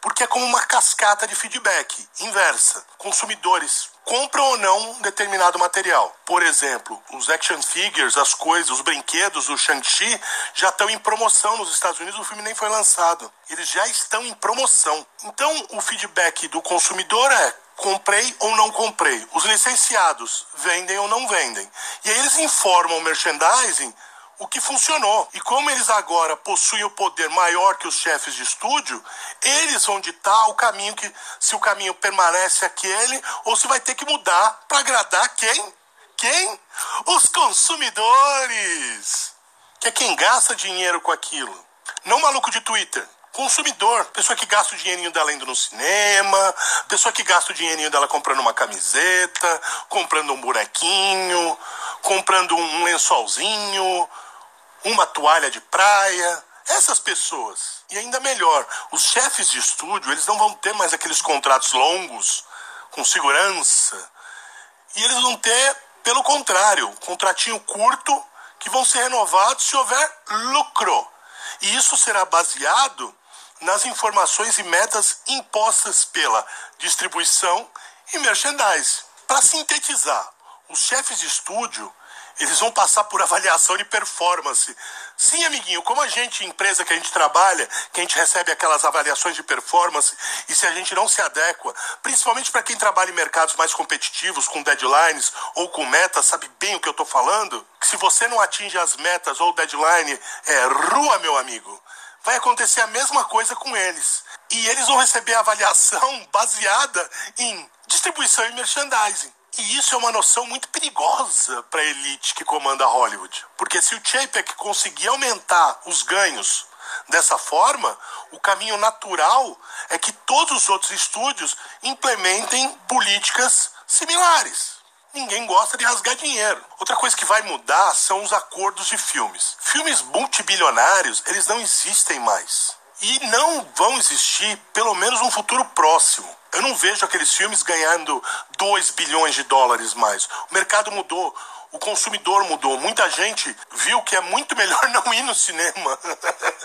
Porque é como uma cascata de feedback inversa. Consumidores compram ou não um determinado material. Por exemplo, os action figures, as coisas, os brinquedos do Shang-Chi já estão em promoção nos Estados Unidos, o filme nem foi lançado. Eles já estão em promoção. Então, o feedback do consumidor é comprei ou não comprei. Os licenciados vendem ou não vendem. E aí eles informam o merchandising o que funcionou. E como eles agora possuem o poder maior que os chefes de estúdio, eles vão ditar o caminho que se o caminho permanece aquele ou se vai ter que mudar para agradar quem? Quem? Os consumidores. Que é quem gasta dinheiro com aquilo. Não maluco de Twitter. Consumidor, pessoa que gasta o dinheirinho dela indo no cinema, pessoa que gasta o dinheirinho dela comprando uma camiseta, comprando um bonequinho, comprando um lençolzinho, uma toalha de praia, essas pessoas. E ainda melhor, os chefes de estúdio, eles não vão ter mais aqueles contratos longos, com segurança. E eles vão ter, pelo contrário, contratinho curto, que vão ser renovados se houver lucro. E isso será baseado nas informações e metas impostas pela distribuição e merchandise. Para sintetizar, os chefes de estúdio eles vão passar por avaliação de performance. Sim, amiguinho, como a gente, empresa que a gente trabalha, que a gente recebe aquelas avaliações de performance, e se a gente não se adequa, principalmente para quem trabalha em mercados mais competitivos, com deadlines ou com metas, sabe bem o que eu estou falando? Que se você não atinge as metas ou deadline, é rua, meu amigo. Vai acontecer a mesma coisa com eles. E eles vão receber avaliação baseada em distribuição e merchandising. E isso é uma noção muito perigosa para a elite que comanda Hollywood. Porque se o Chapek conseguir aumentar os ganhos dessa forma, o caminho natural é que todos os outros estúdios implementem políticas similares. Ninguém gosta de rasgar dinheiro. Outra coisa que vai mudar são os acordos de filmes. Filmes multibilionários, eles não existem mais. E não vão existir, pelo menos no futuro próximo. Eu não vejo aqueles filmes ganhando 2 bilhões de dólares mais. O mercado mudou, o consumidor mudou. Muita gente viu que é muito melhor não ir no cinema.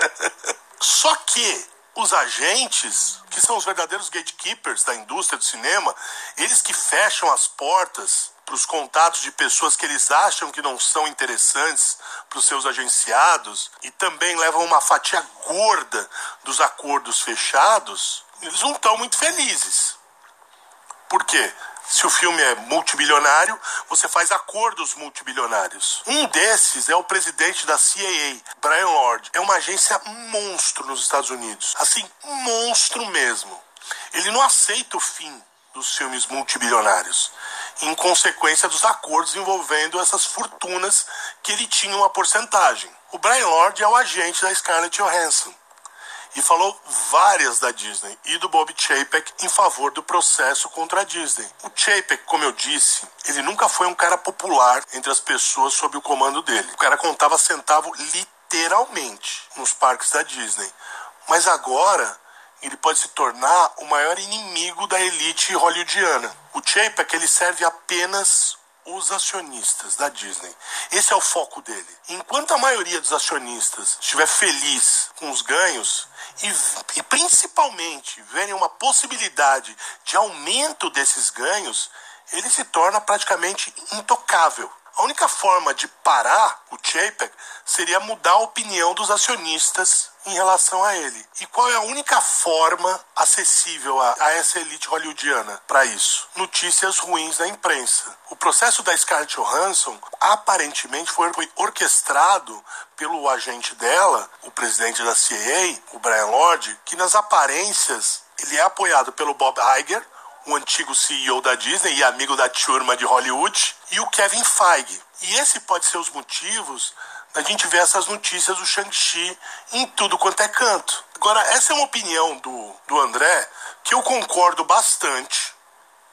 Só que os agentes, que são os verdadeiros gatekeepers da indústria do cinema, eles que fecham as portas para os contatos de pessoas que eles acham que não são interessantes para os seus agenciados e também levam uma fatia gorda dos acordos fechados, eles não estão muito felizes. Por quê? Se o filme é multibilionário, você faz acordos multibilionários. Um desses é o presidente da CAA, Brian Lord. É uma agência monstro nos Estados Unidos. Assim, monstro mesmo. Ele não aceita o fim dos filmes multibilionários, em consequência dos acordos envolvendo essas fortunas que ele tinha uma porcentagem. O Brian Lord é o agente da Scarlett Johansson e falou várias da Disney e do Bob Chapek em favor do processo contra a Disney. O Chapek, como eu disse, ele nunca foi um cara popular entre as pessoas sob o comando dele. O cara contava centavo literalmente nos parques da Disney. Mas agora ele pode se tornar o maior inimigo da elite hollywoodiana. O Chapek ele serve apenas os acionistas da Disney. Esse é o foco dele. Enquanto a maioria dos acionistas estiver feliz com os ganhos e, e principalmente verem uma possibilidade de aumento desses ganhos, ele se torna praticamente intocável. A única forma de parar o Chapek seria mudar a opinião dos acionistas em relação a ele. E qual é a única forma acessível a, a essa elite hollywoodiana para isso? Notícias ruins da imprensa. O processo da Scarlett Johansson aparentemente foi, foi orquestrado pelo agente dela, o presidente da CIA, o Brian Lord, que nas aparências ele é apoiado pelo Bob Iger, o antigo CEO da Disney e amigo da turma de Hollywood, e o Kevin Feige. E esse pode ser os motivos da gente ver essas notícias do Shang-Chi em tudo quanto é canto. Agora, essa é uma opinião do, do André que eu concordo bastante.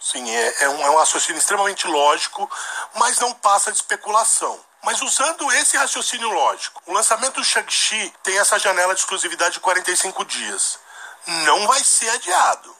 Sim, é, é, um, é um raciocínio extremamente lógico, mas não passa de especulação. Mas usando esse raciocínio lógico, o lançamento do Shang-Chi tem essa janela de exclusividade de 45 dias. Não vai ser adiado.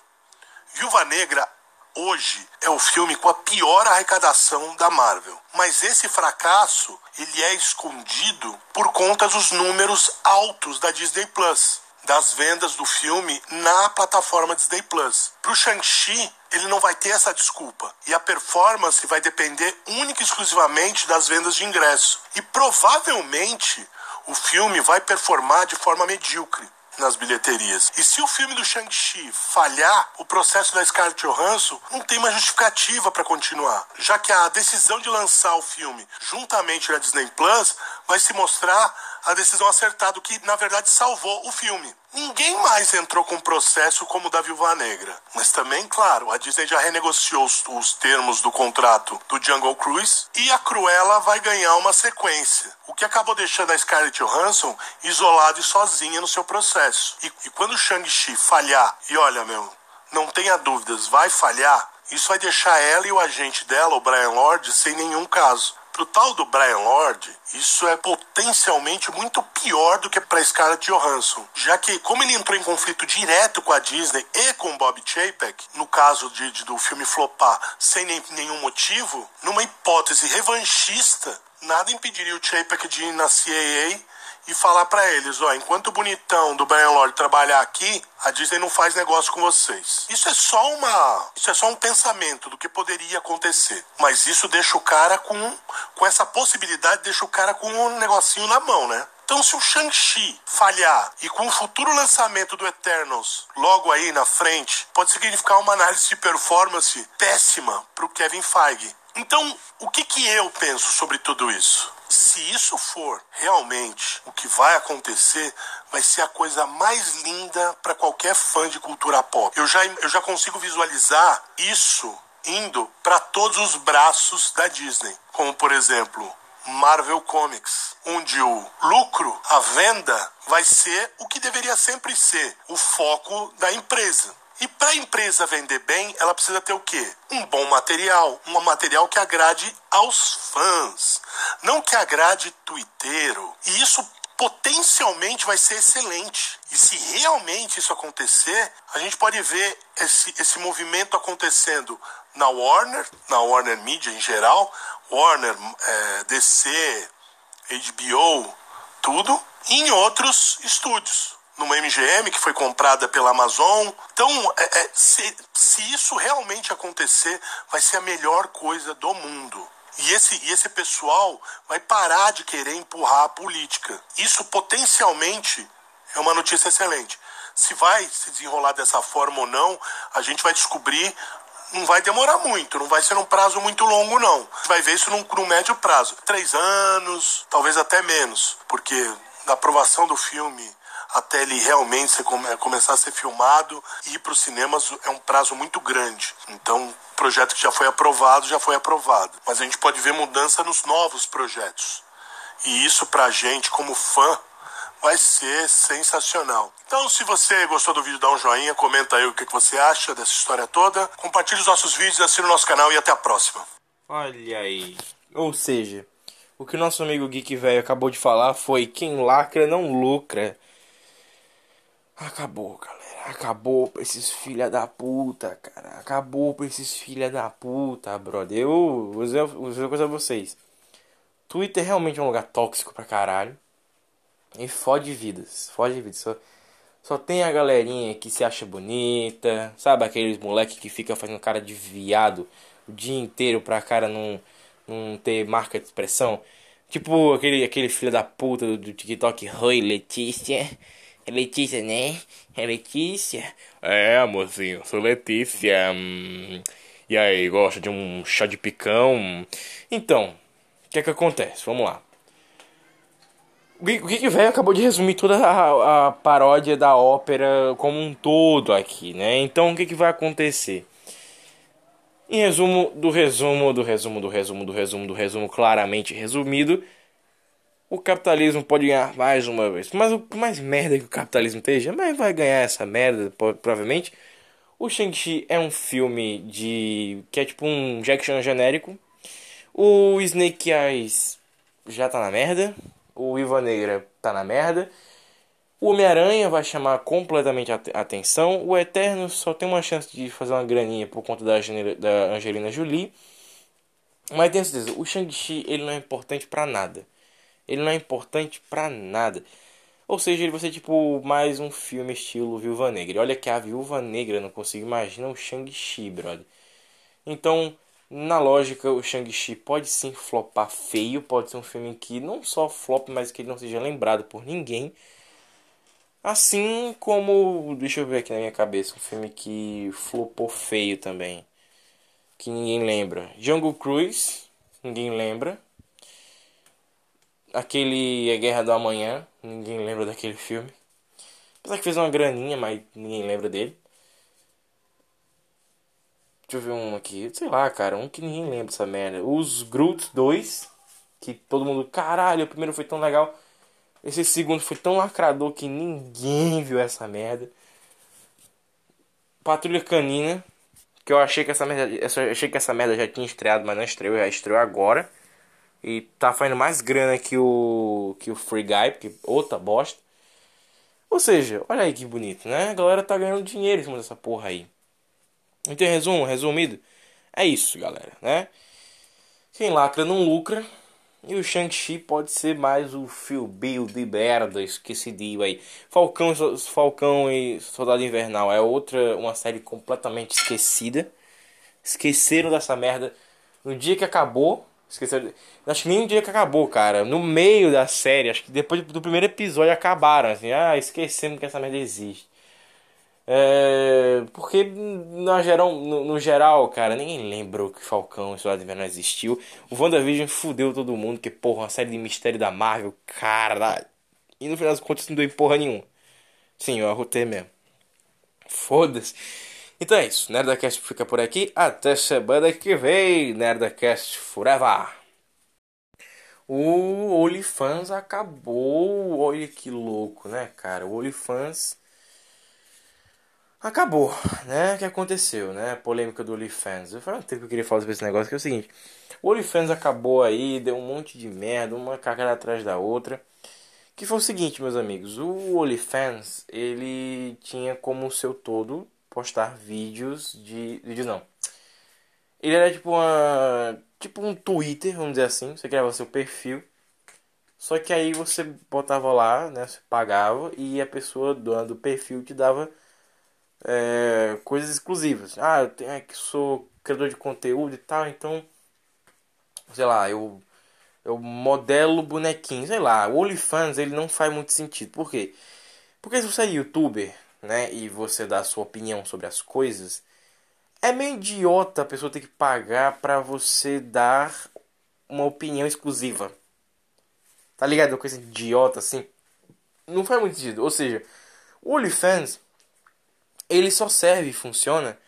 Viúva Negra hoje é o filme com a pior arrecadação da Marvel. Mas esse fracasso, ele é escondido por conta dos números altos da Disney Plus, das vendas do filme na plataforma Disney Plus. Pro Shang-Chi, ele não vai ter essa desculpa. E a performance vai depender única e exclusivamente das vendas de ingresso. E provavelmente o filme vai performar de forma medíocre nas bilheterias. E se o filme do Shang-Chi falhar, o processo da Scarlett Johansson não tem uma justificativa para continuar, já que a decisão de lançar o filme juntamente na Disney Plus vai se mostrar a decisão acertada, que na verdade salvou o filme. Ninguém mais entrou com processo como da Viúva Negra. Mas também, claro, a Disney já renegociou os, os, termos do contrato do Jungle Cruise e a Cruella vai ganhar uma sequência. O que acabou deixando a Scarlett Johansson isolada e sozinha no seu processo. E, e quando o Shang-Chi falhar, e olha, meu, não tenha dúvidas, vai falhar, isso vai deixar ela e o agente dela, o Brian Lord, sem nenhum caso. Pro tal do Brian Lord, isso é potencialmente muito pior do que para Scarlett Johansson, já que como ele entrou em conflito direto com a Disney e com Bob Chapek, no caso de, de do filme flopar sem nem, nenhum motivo, numa hipótese revanchista, nada impediria o Chapek de ir na CAA e falar para eles, ó, enquanto o bonitão do Brian Lord trabalhar aqui, a Disney não faz negócio com vocês. Isso é só uma, isso é só um pensamento do que poderia acontecer, mas isso deixa o cara com com essa possibilidade deixa o cara com um negocinho na mão, né? Então, se o Shang-Chi falhar e com o futuro lançamento do Eternals logo aí na frente, pode significar uma análise de performance péssima para o Kevin Feige. Então, o que, que eu penso sobre tudo isso? Se isso for realmente o que vai acontecer, vai ser a coisa mais linda para qualquer fã de cultura pop. Eu já, eu já consigo visualizar isso indo para todos os braços da Disney, como por exemplo Marvel Comics, onde o lucro, a venda, vai ser o que deveria sempre ser o foco da empresa. E para a empresa vender bem, ela precisa ter o quê? Um bom material, um material que agrade aos fãs, não que agrade twitteiro. E isso potencialmente vai ser excelente. E se realmente isso acontecer, a gente pode ver esse, esse movimento acontecendo na Warner, na Warner Media em geral, Warner, é, DC, HBO, tudo, e em outros estúdios. Numa MGM que foi comprada pela Amazon. Então, é, é, se, se isso realmente acontecer, vai ser a melhor coisa do mundo. E esse, e esse pessoal vai parar de querer empurrar a política. Isso potencialmente é uma notícia excelente. Se vai se desenrolar dessa forma ou não, a gente vai descobrir. Não vai demorar muito, não vai ser um prazo muito longo, não. Vai ver isso num, num médio prazo. Três anos, talvez até menos. Porque da aprovação do filme até ele realmente começar a ser filmado e ir para os cinemas é um prazo muito grande. Então, projeto que já foi aprovado, já foi aprovado. Mas a gente pode ver mudança nos novos projetos. E isso, para a gente, como fã, vai ser sensacional. Então, se você gostou do vídeo, dá um joinha, comenta aí o que você acha dessa história toda. Compartilhe os nossos vídeos, assine o nosso canal e até a próxima. Olha aí. Ou seja, o que o nosso amigo Geek Velho acabou de falar foi: quem lacra não lucra. Acabou, galera. Acabou pra esses filha da puta, cara. Acabou pra esses filha da puta, brother. Eu vou dizer, uma coisa a vocês. Twitter é realmente um lugar tóxico pra caralho. E fode vidas. Fode vidas. Só, só tem a galerinha que se acha bonita. Sabe aqueles moleque que fica fazendo cara de viado o dia inteiro pra cara não, não ter marca de expressão. Tipo aquele, aquele filho da puta do, do TikTok. Oi, Letícia. É Letícia, né? É Letícia? É, amorzinho, sou Letícia. Hum, e aí, gosta de um chá de picão? Então, o que é que acontece? Vamos lá. O que que velho acabou de resumir toda a, a, paródia da ópera como um todo aqui, né? Então, o que que vai acontecer? Em resumo do resumo do resumo do resumo do resumo do resumo claramente resumido, o capitalismo pode ganhar mais uma vez. Mas o mais merda que o capitalismo esteja, mas vai ganhar essa merda, provavelmente. O Shang-Chi é um filme de. que é tipo um Jack Chan genérico. O Snake Eyes já tá na merda. O Iva Negra tá na merda. O Homem-Aranha vai chamar completamente a atenção. O Eterno só tem uma chance de fazer uma graninha por conta da Angelina Jolie. Mas tenho certeza, o Shang-Chi ele não é importante para nada. Ele não é importante pra nada. Ou seja, ele vai ser tipo mais um filme estilo Viúva Negra. Olha que a Viúva Negra não consigo imaginar o Shang-Chi, brother. Então, na lógica, o Shang-Chi pode sim flopar feio. Pode ser um filme que não só flop, mas que ele não seja lembrado por ninguém. Assim como, deixa eu ver aqui na minha cabeça, um filme que flopou feio também. Que ninguém lembra. Jungle Cruise, ninguém lembra. Aquele A Guerra do Amanhã, ninguém lembra daquele filme. Apesar que fez uma graninha, mas ninguém lembra dele. Deixa eu ver um aqui. Sei lá, cara, um que ninguém lembra dessa merda. Os Groot 2, que todo mundo, caralho, o primeiro foi tão legal. Esse segundo foi tão lacrador que ninguém viu essa merda. Patrulha Canina, que eu achei que essa merda, eu achei que essa merda já tinha estreado, mas não estreou, já estreou agora. E tá fazendo mais grana que o que o Free Guy, porque outra bosta. Ou seja, olha aí que bonito, né? A galera tá ganhando dinheiro em cima dessa porra aí. Então, resumo, resumido, é isso, galera, né? Quem lacra não lucra. E o Shang-Chi pode ser mais o Phil Bill de merda, esquecido aí. Falcão, Falcão e Soldado Invernal é outra, uma série completamente esquecida. Esqueceram dessa merda no dia que acabou, Esqueceram. Acho que nem um dia que acabou, cara. No meio da série, acho que depois do primeiro episódio acabaram, assim. Ah, esquecemos que essa merda existe. É, porque no geral, no, no, geral, cara, ninguém lembrou que Falcão e Soldado Invernal existiu. O WandaVision fudeu todo mundo, que porra, uma série de mistério da Marvel, cara. E no final das contas não deu porra nenhuma. Sim, eu arrotei mesmo. Foda-se. Então é isso, Nerdcast fica por aqui. Até semana que vem, Nerdcast Forever. O OnlyFans acabou. Olha que louco, né, cara? O OnlyFans acabou, né? O que aconteceu, né? A polêmica do OnlyFans. Eu falei um tempo que eu queria falar sobre esse negócio, que é o seguinte. O OnlyFans acabou aí, deu um monte de merda, uma cagada atrás da outra. Que foi o seguinte, meus amigos. O OnlyFans, ele tinha como seu todo postar vídeos de. Vídeos não. Ele era tipo uma. Tipo um Twitter, vamos dizer assim. Você criava seu perfil. Só que aí você botava lá, né? Você pagava e a pessoa dona do perfil te dava é, coisas exclusivas. Ah, eu tenho, é, que sou criador de conteúdo e tal, então. Sei lá, eu. Eu modelo bonequinho, sei lá. O OnlyFans ele não faz muito sentido. Por quê? Porque se você é youtuber, né, e você dá a sua opinião sobre as coisas, é meio idiota a pessoa ter que pagar para você dar uma opinião exclusiva. Tá ligado? Uma coisa idiota assim. Não faz muito sentido. Ou seja, o OnlyFans ele só serve e funciona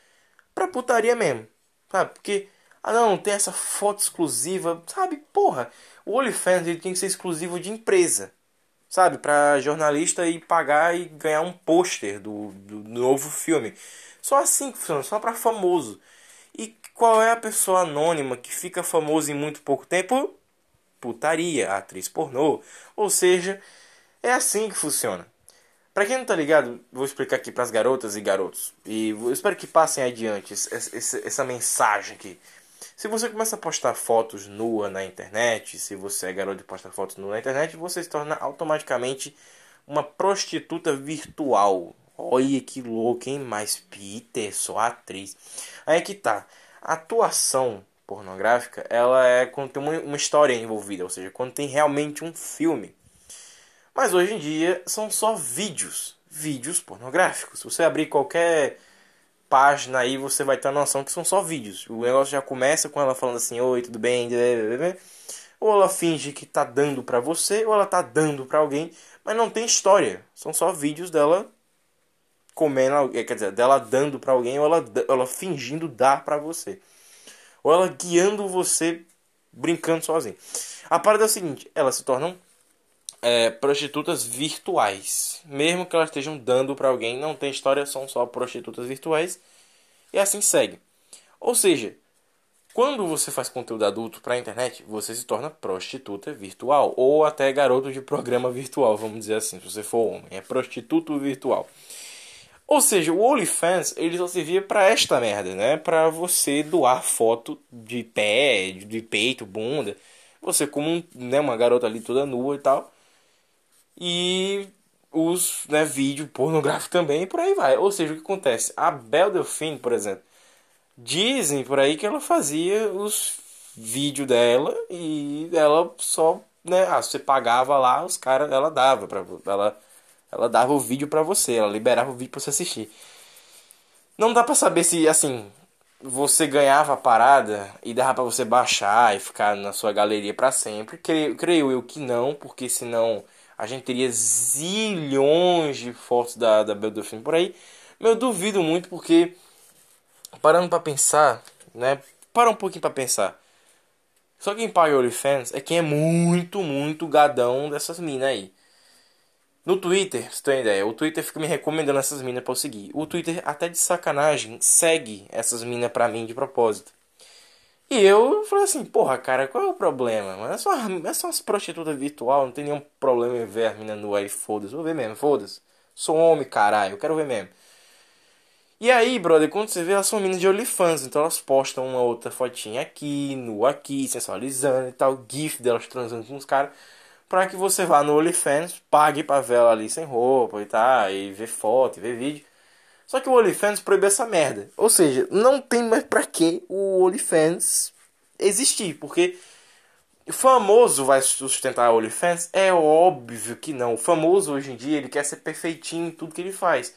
pra putaria mesmo. Sabe? Porque, ah não, tem essa foto exclusiva. Sabe? Porra, o OnlyFans ele tem que ser exclusivo de empresa sabe, para jornalista ir pagar e ganhar um pôster do, do novo filme. Só assim que funciona, só para famoso. E qual é a pessoa anônima que fica famosa em muito pouco tempo? Putaria, atriz pornô. Ou seja, é assim que funciona. Pra quem não tá ligado, vou explicar aqui pras garotas e garotos. E eu espero que passem adiante essa, essa mensagem aqui. Se você começa a postar fotos nua na internet, se você é garoto e posta fotos nua na internet, você se torna automaticamente uma prostituta virtual. Olha que louco, hein? Mas Peter, só atriz. Aí é que tá. A atuação pornográfica, ela é quando tem uma, uma história envolvida, ou seja, quando tem realmente um filme. Mas hoje em dia são só vídeos, vídeos pornográficos. Se você abrir qualquer página aí, você vai ter a noção que são só vídeos. O negócio já começa com ela falando assim: "Oi, tudo bem?" Ou ela finge que tá dando para você, ou ela tá dando para alguém, mas não tem história. São só vídeos dela comendo, quer dizer, dela dando para alguém ou ela, ela fingindo dar para você. Ou ela guiando você brincando sozinho. A parada é a seguinte, elas se tornam é, prostitutas virtuais. Mesmo que elas estejam dando para alguém, não tem história, são só prostitutas virtuais. E assim segue. Ou seja, quando você faz conteúdo adulto para a internet, você se torna prostituta virtual. Ou até garoto de programa virtual, vamos dizer assim, se você for homem. É prostituto virtual. Ou seja, o OnlyFans ele só servia para esta merda, né? Para você doar foto de pé, de peito, bunda. Você como um, né, uma garota ali toda nua e tal e os né, vídeo pornográfico também e por aí vai. Ou seja, o que acontece? A Belle Delphine, por exemplo, dizem por aí que ela fazia os vídeos dela e ela só, né, ah, você pagava lá, os caras, ela dava para ela ela dava o vídeo para você, ela liberava o vídeo para você assistir. Não dá para saber se assim, você ganhava a parada e dava para você baixar e ficar na sua galeria para sempre. Creio, creio eu que não, porque senão a gente teria zilhões de fotos da, da Belle Delphine por aí. Mas eu duvido muito porque, parando para pensar, né? Para um pouquinho para pensar. Só quem paga OnlyFans é quem é muito, muito gadão dessas minas aí. No Twitter, se tem ideia, o Twitter fica me recomendando essas minas pra eu seguir. O Twitter, até de sacanagem, segue essas minas pra mim de propósito. E eu falei assim, porra, cara, qual é o problema? É só, é só umas prostitutas virtual, não tem nenhum problema em ver a mina no aí, foda-se. Vou ver mesmo, foda-se. Sou homem, caralho, eu quero ver mesmo. E aí, brother, quando você vê, elas são minas de OnlyFans, então elas postam uma outra fotinha aqui, no aqui, sensualizando e tal, gif delas transando com os caras, pra que você vá no OnlyFans, pague pra ver ela ali sem roupa e tal, e ver foto, e ver vídeo. Só que o OnlyFans proibiu essa merda. Ou seja, não tem mais pra que o OnlyFans existir. Porque o famoso vai sustentar o OnlyFans? É óbvio que não. O famoso hoje em dia ele quer ser perfeitinho em tudo que ele faz.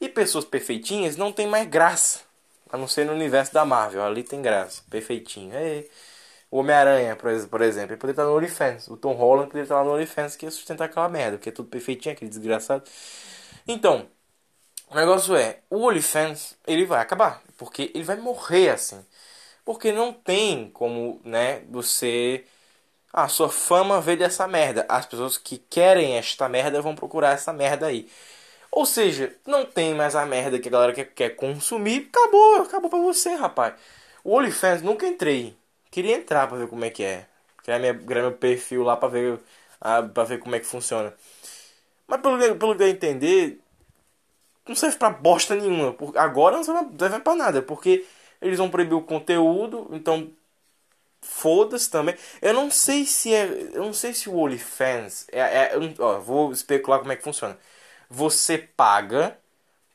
E pessoas perfeitinhas não tem mais graça. A não ser no universo da Marvel. Ali tem graça. Perfeitinho. É. O Homem-Aranha, por exemplo, ele poderia estar no OnlyFans. O Tom Holland poderia estar lá no OnlyFans que ia sustentar aquela merda. Porque é tudo perfeitinho, aquele desgraçado. Então, o negócio é, o OnlyFans, ele vai acabar, porque ele vai morrer assim. Porque não tem como, né, você a sua fama veio dessa merda. As pessoas que querem esta merda vão procurar essa merda aí. Ou seja, não tem mais a merda que a galera quer, quer consumir. Acabou, acabou pra você, rapaz. O OnlyFans nunca entrei. Queria entrar pra ver como é que é. Criar, minha, criar meu perfil lá pra ver, a, pra ver como é que funciona. Mas pelo, pelo que eu entender, não serve pra bosta nenhuma. Agora não serve pra nada, porque eles vão proibir o conteúdo, então foda-se também. Eu não sei se é. Eu não sei se o OnlyFans. É, é, ó, vou especular como é que funciona. Você paga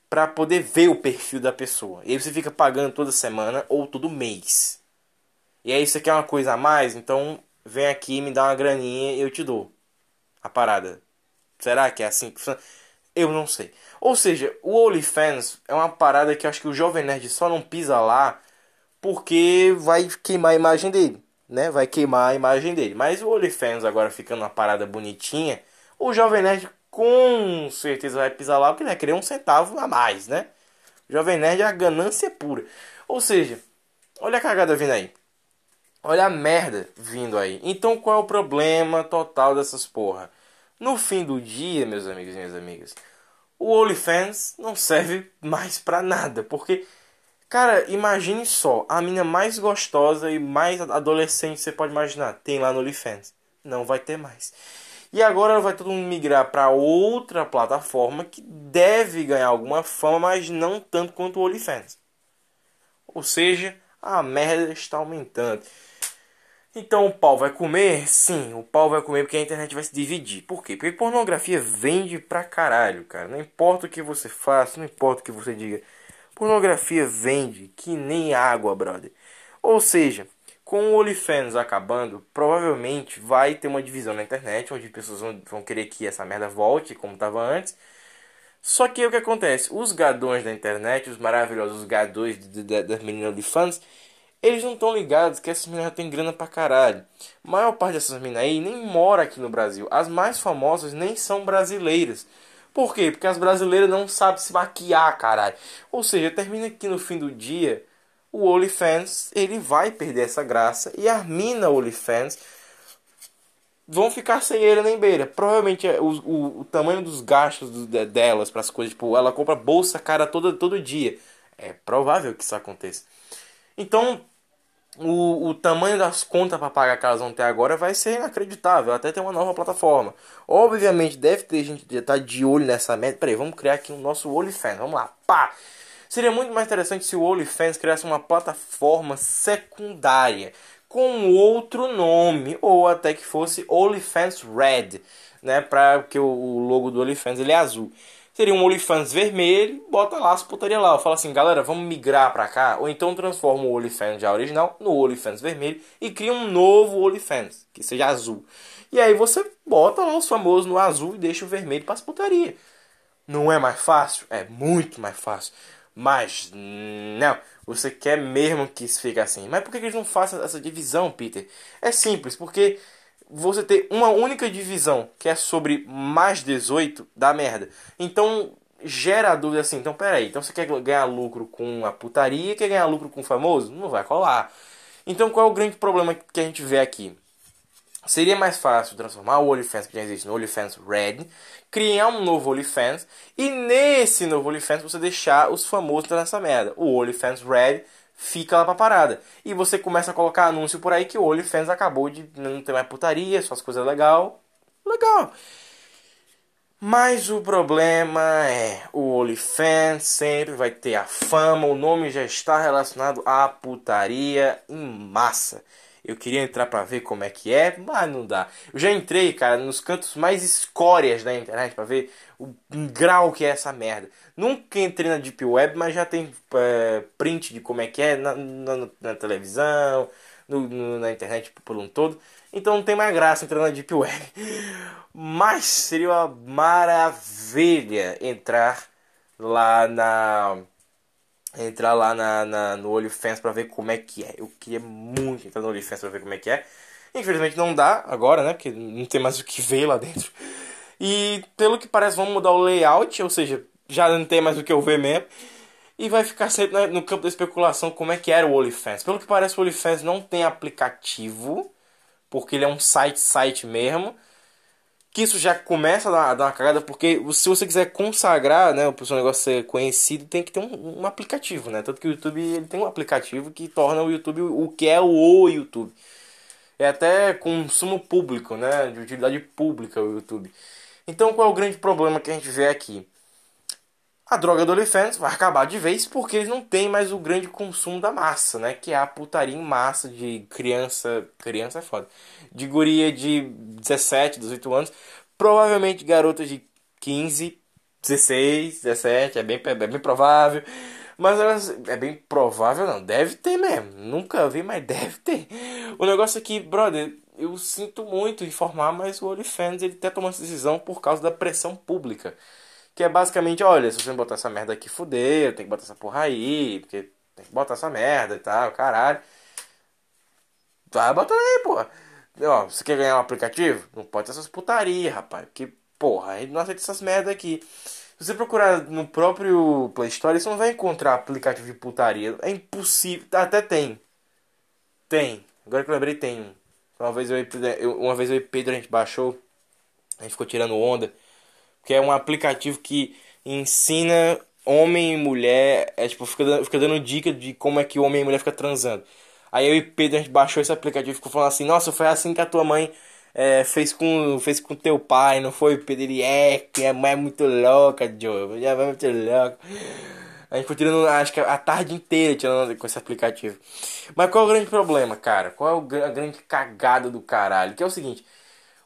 para poder ver o perfil da pessoa. E aí você fica pagando toda semana ou todo mês. E aí você quer uma coisa a mais, então vem aqui, me dá uma graninha e eu te dou a parada. Será que é assim que funciona? Eu não sei. Ou seja, o OnlyFans é uma parada que eu acho que o Jovem Nerd só não pisa lá porque vai queimar a imagem dele, né? Vai queimar a imagem dele. Mas o OnlyFans agora ficando uma parada bonitinha, o Jovem Nerd com certeza vai pisar lá porque ele vai querer um centavo a mais, né? O Jovem Nerd é a ganância pura. Ou seja, olha a cagada vindo aí. Olha a merda vindo aí. Então qual é o problema total dessas porra? No fim do dia, meus amigos e minhas amigas, o OnlyFans não serve mais pra nada. Porque, cara, imagine só, a mina mais gostosa e mais adolescente você pode imaginar tem lá no OnlyFans. Não vai ter mais. E agora vai todo mundo migrar para outra plataforma que deve ganhar alguma fama, mas não tanto quanto o OnlyFans. Ou seja, a merda está aumentando. Então o pau vai comer? Sim, o pau vai comer porque a internet vai se dividir. Por quê? Porque pornografia vende pra caralho, cara. Não importa o que você faça, não importa o que você diga. Pornografia vende que nem água, brother. Ou seja, com o OnlyFans acabando, provavelmente vai ter uma divisão na internet onde pessoas vão, querer que essa merda volte como estava antes. Só que o que acontece? Os gadões da internet, os maravilhosos gadões das meninas OnlyFans, eles não estão ligados que essas meninas já têm grana pra caralho. A maior parte dessas meninas aí nem mora aqui no Brasil. As mais famosas nem são brasileiras. Por quê? Porque as brasileiras não sabem se maquiar, caralho. Ou seja, termina que no fim do dia, o OnlyFans ele vai perder essa graça e a mina OnlyFans vão ficar sem ele nem beira. Provavelmente é, o, o, o tamanho dos gastos do, delas para as coisas, tipo, ela compra bolsa cara todo, todo dia. É provável que isso aconteça. Então, o, o tamanho das contas para pagar que elas vão ter agora vai ser inacreditável, até ter uma nova plataforma. Obviamente, deve ter gente que tá de olho nessa meta. Peraí, vamos criar aqui o nosso OnlyFans. Vamos lá, pá! Seria muito mais interessante se o OnlyFans criasse uma plataforma secundária com outro nome, ou até que fosse OnlyFans Red, né? Para que o logo do OnlyFans ele é azul teria um OnlyFans vermelho, bota lá as putaria lá. Fala assim, galera, vamos migrar pra cá. Ou então transforma o OnlyFans já original no OnlyFans vermelho e cria um novo OnlyFans, que seja azul. E aí você bota lá os famosos no azul e deixa o vermelho para as putaria. Não é mais fácil? É muito mais fácil. Mas não, você quer mesmo que isso fique assim. Mas por que eles não fazem essa divisão, Peter? É simples, porque você ter uma única divisão que é sobre mais 18 dá merda. Então gera a dúvida assim, então peraí, então você quer ganhar lucro com a putaria, quer ganhar lucro com o famoso? Não vai colar. Então qual é o grande problema que a gente vê aqui? Seria mais fácil transformar o OnlyFans que já existe no OnlyFans Red, criar um novo OnlyFans e nesse novo OnlyFans você deixar os famosos nessa merda. O OnlyFans Red fica lá pra parada. E você começa a colocar anúncio por aí que o OnlyFans acabou de não ter mais putaria, só as coisas legal. Legal. Mas o problema é, o OnlyFans sempre vai ter a fama, o nome já está relacionado à putaria em massa. Eu queria entrar para ver como é que é, mas não dá. Eu já entrei, cara, nos cantos mais escórias da internet para ver o grau que é essa merda. Nunca entrei na Deep Web, mas já tem é, print de como é que é na, na, na televisão, no, no, na internet por um todo. Então não tem mais graça entrar na Deep Web. Mas seria uma maravilha entrar lá na entrar lá na, na, no OnlyFans para ver como é que é. Eu queria muito entrar no OnlyFans para ver como é que é. Infelizmente não dá agora, né? Porque não tem mais o que ver lá dentro. E pelo que parece, vão mudar o layout, ou seja, já não tem mais o que eu ver mesmo. E vai ficar sempre no campo da especulação como é que era o OnlyFans. Pelo que parece, o OnlyFans não tem aplicativo, porque ele é um site site mesmo que isso já começa a dar, a dar uma cagada, porque se você quiser consagrar, né, o seu negócio ser conhecido, tem que ter um, um, aplicativo, né? Tanto que o YouTube ele tem um aplicativo que torna o YouTube o que é o YouTube. É até consumo público, né? De utilidade pública o YouTube. Então qual é o grande problema que a gente vê aqui? A droga do OnlyFans vai acabar de vez porque eles não têm mais o grande consumo da massa, né? Que é a putaria em massa de criança. Criança é foda de guria de 17, 18 anos, provavelmente garotas de 15, 16, 17, é bem, é bem provável. Mas elas, é bem provável, não, deve ter mesmo. Nunca vi, mas deve ter. O negócio é brother, eu sinto muito informar, mas o OnlyFans ele tá tomando essa decisão por causa da pressão pública. Que é basicamente, olha, se você botar essa merda aqui, fuder, tem que botar essa porra aí, porque tem que botar essa merda e tal, caralho. Vai botando aí, porra. Ó, você quer ganhar um aplicativo? Não pode ter essas putaria, rapaz. Porque, porra, aí não aceita essas merda aqui. Se você procurar no próprio Play Store, você não vai encontrar aplicativo de putaria. É impossível. Até tem. Tem. Agora que eu lembrei, tem um. Uma vez eu, uma vez eu e Pedro a gente baixou. A gente ficou tirando onda. Que é um aplicativo que ensina homem e mulher. É tipo, fica dando, fica dando dica de como é que homem e mulher fica transando. Aí eu e Pedro a gente baixou esse aplicativo e ficou falando assim: Nossa, foi assim que a tua mãe é, fez com fez com teu pai, não foi? Pedro é, que a mãe é muito louca, Joe. A mãe é muito louca. A gente foi tirando, acho que a tarde inteira tirando com esse aplicativo. Mas qual é o grande problema, cara? Qual é a grande cagada do caralho? Que é o seguinte: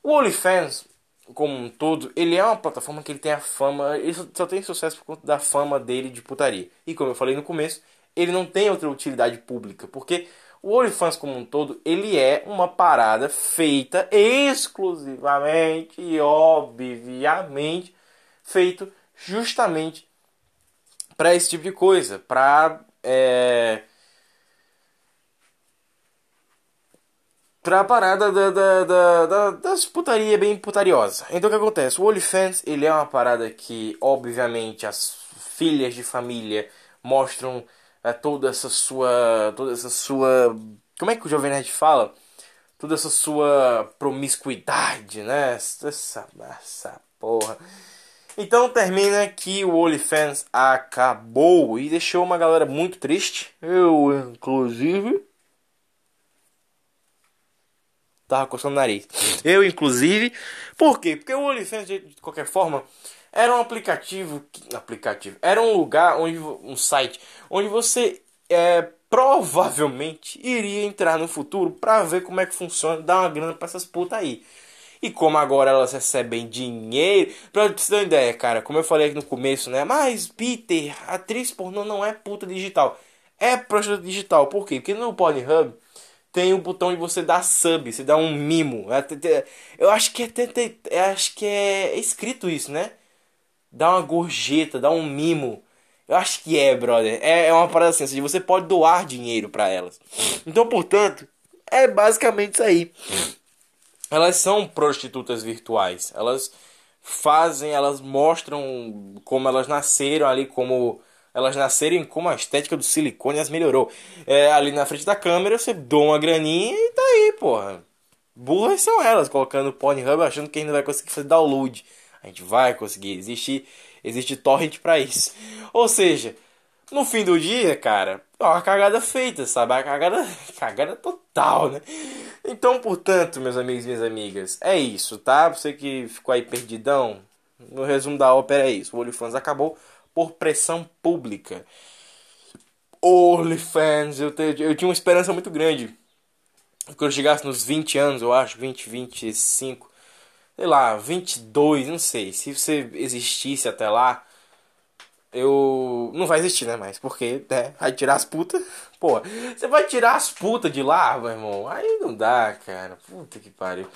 o OnlyFans, como um todo, ele é uma plataforma que ele tem a fama. Ele só tem sucesso por conta da fama dele de putaria. E como eu falei no começo, ele não tem outra utilidade pública. Porque o OnlyFans, como um todo, ele é uma parada feita exclusivamente e obviamente feito justamente para esse tipo de coisa, para é, pra parada da, da, da, da, das putaria bem putariosa. Então o que acontece? O OnlyFans, ele é uma parada que, obviamente, as filhas de família mostram é, toda essa sua... toda essa sua... como é que o Jovem Nerd fala? Toda essa sua promiscuidade, né? Essa, essa porra... Então termina que o OnlyFans acabou e deixou uma galera muito triste. Eu, inclusive. Tava coçando o nariz. Eu, inclusive. Por quê? Porque o OnlyFans, de qualquer forma, era um aplicativo. Aplicativo. Era um lugar, onde, um site, onde você é, provavelmente iria entrar no futuro para ver como é que funciona, dar uma grana para essas putas aí. E como agora elas recebem dinheiro. Pra você ter uma ideia, cara, como eu falei aqui no começo, né? Mas, Peter, atriz pornô não é puta digital. É prostituta digital. Por quê? Porque no Pornhub tem um botão de você dar sub, você dá um mimo. É, eu acho que é, eu acho que é escrito isso, né? Dá uma gorjeta, dá um mimo. Eu acho que é, brother. É, é uma parada assim, você pode doar dinheiro para elas. Então, portanto, é basicamente isso aí elas são prostitutas virtuais. Elas fazem, elas mostram como elas nasceram ali, como elas nascerem como a estética do silicone as melhorou. É, ali na frente da câmera você doa uma graninha e tá aí, porra. Burras são elas, colocando Pornhub achando que a gente não vai conseguir fazer download. A gente vai conseguir, existe, existe torrent para isso. Ou seja, no fim do dia, cara, ó, a cagada feita, sabe? A cagada, cagada total, né? Então, portanto, meus amigos e minhas amigas, é isso, tá? Você que ficou aí perdidão, no resumo da ópera é isso. O OnlyFans acabou por pressão pública. OnlyFans, eu, te, eu tinha uma esperança muito grande. Quando eu chegasse nos 20 anos, eu acho, 20, 25, sei lá, 22, não sei. Se você existisse até lá, eu. Não vai existir, né? Mas porque, né? Vai tirar as putas. Pô, você vai tirar as putas de lá, meu irmão? Aí não dá, cara. Puta que pariu.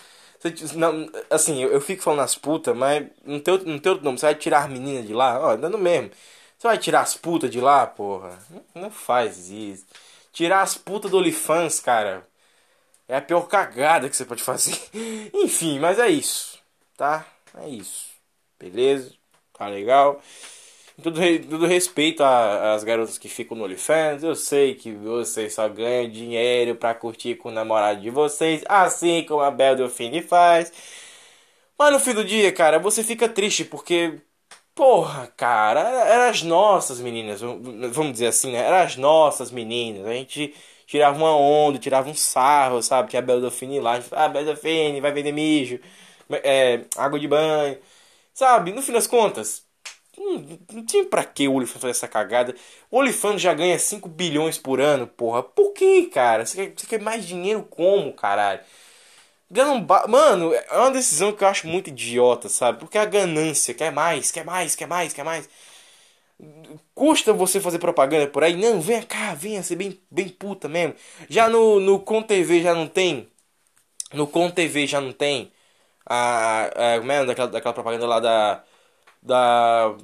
Não, assim, eu, eu fico falando as putas, mas não tem, não tem outro nome. Você vai tirar as meninas de lá? Ó, dando mesmo. Você vai tirar as putas de lá, porra? Não, não faz isso. Tirar as putas do OnlyFans, cara. É a pior cagada que você pode fazer. Enfim, mas é isso. Tá? É isso. Beleza? Tá legal? Tudo, respeito às garotas que ficam no OnlyFans, eu sei que vocês só ganham dinheiro pra curtir com o namorado de vocês, assim como a Bel Delfine faz. Mas no fim do dia, cara, você fica triste porque, porra, cara, eram as nossas meninas, vamos dizer assim, né? Eram as nossas meninas. A gente tirava uma onda, tirava um sarro, sabe? Tinha a Bel Delfine lá, a ah, Bel Delfine vai vender mijo, é, água de banho, sabe? No fim das contas, não, tinha pra que o Olifant fazer essa cagada. O Olifant já ganha 5 bilhões por ano, porra. Por que, cara? Você quer, você quer mais dinheiro como, caralho? Ba... Mano, é uma decisão que eu acho muito idiota, sabe? Porque a ganância quer mais, quer mais, quer mais, quer mais. Custa você fazer propaganda por aí? Não, venha cá, venha ser bem, bem puta mesmo. Já no, no Com TV já não tem. No Com TV já não tem. A, a, como é daquela, daquela propaganda lá da da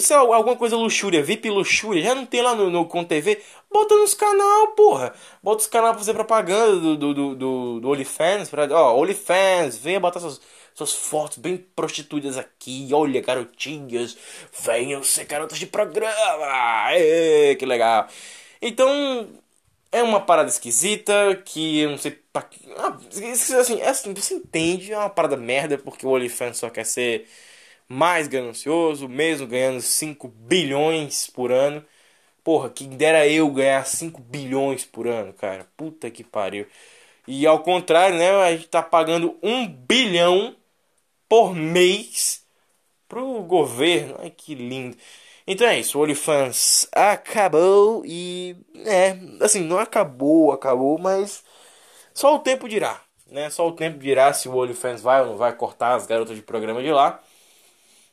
se é alguma coisa luxúria, VIP luxúria, já não tem lá no, no com TV, bota nos canal, porra. Bota os canal pra fazer propaganda do, do, do, do, do OnlyFans, pra, ó, OnlyFans, venha botar suas, suas fotos bem prostituídas aqui, olha, garotinhas, venham ser garotas de programa, Ê, que legal. Então, é uma parada esquisita, que eu não sei pra... Ah, assim, é assim, você entende, é uma parada merda, porque o OnlyFans só quer ser mais ganancioso, mesmo ganhando 5 bilhões por ano. Porra, quem dera eu ganhar 5 bilhões por ano, cara. Puta que pariu. E ao contrário, né, a gente tá pagando um bilhão por mês pro governo. Ai que lindo. Então é isso, o OnlyFans acabou e é, assim, não acabou, acabou, mas só o tempo dirá, né? Só o tempo dirá se o OnlyFans vai ou não vai cortar as garotas de programa de lá.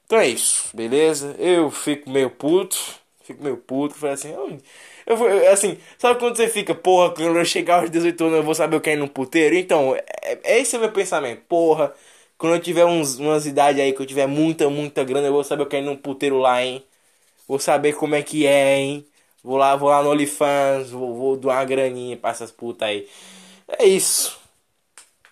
Então é isso, beleza? Eu fico meio puto, fico meio puto, falei assim, eu, eu assim, sabe quando você fica, porra, quando eu chegar aos 18 anos eu vou saber o que é ir no puteiro? Então, é, é esse é o meu pensamento, porra, quando eu tiver uns, umas idades aí, que eu tiver muita, muita grana, eu vou saber o que é ir num puteiro lá, hein? Vou saber como é que é, hein? Vou lá, vou lá no OnlyFans, vou, vou doar uma graninha pra essas putas aí. É isso.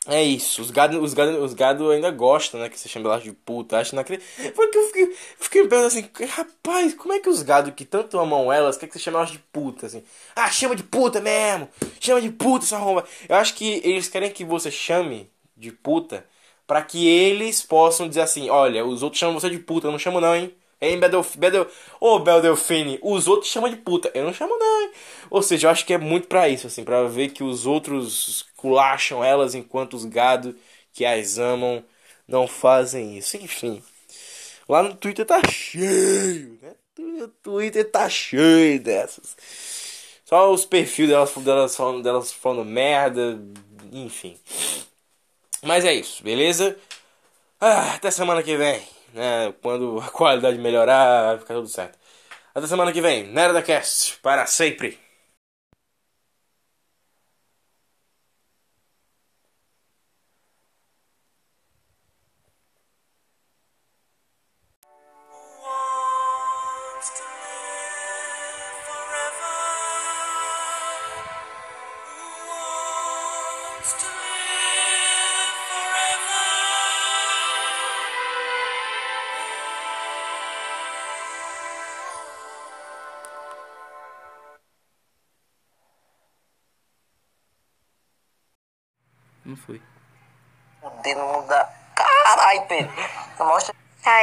É isso, os gado, os gado, os gado ainda gostam, né? Que você chama elas de puta. Acho naquele. Porque eu fiquei, fiquei pensando assim, rapaz, como é que os gado que tanto amam elas, quer que você chame elas de puta, assim? Ah, chama de puta mesmo! Chama de puta essa romba. Eu acho que eles querem que você chame de puta para que eles possam dizer assim: olha, os outros chamam você de puta, eu não chamo não, hein? Hein, Bedelf... Bedel... Ô, Beldelfine, os outros chamam de puta. Eu não chamo não, hein? Ou seja, eu acho que é muito para isso, assim, para ver que os outros culacham elas enquanto os gado que as amam não fazem isso. Enfim. Lá no Twitter tá cheio, né? O Twitter tá cheio dessas. Só os perfis delas, delas, falando, delas falando merda, enfim. Mas é isso, beleza? Ah, até semana que vem né? Quando a qualidade melhorar, vai ficar tudo certo. Até semana que vem, Nerda Cast, para sempre.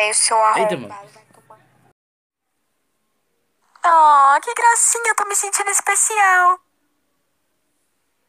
Mostra. Ai, eu sou arrombado. Eita, mano. Oh, que gracinha, eu tô me sentindo especial.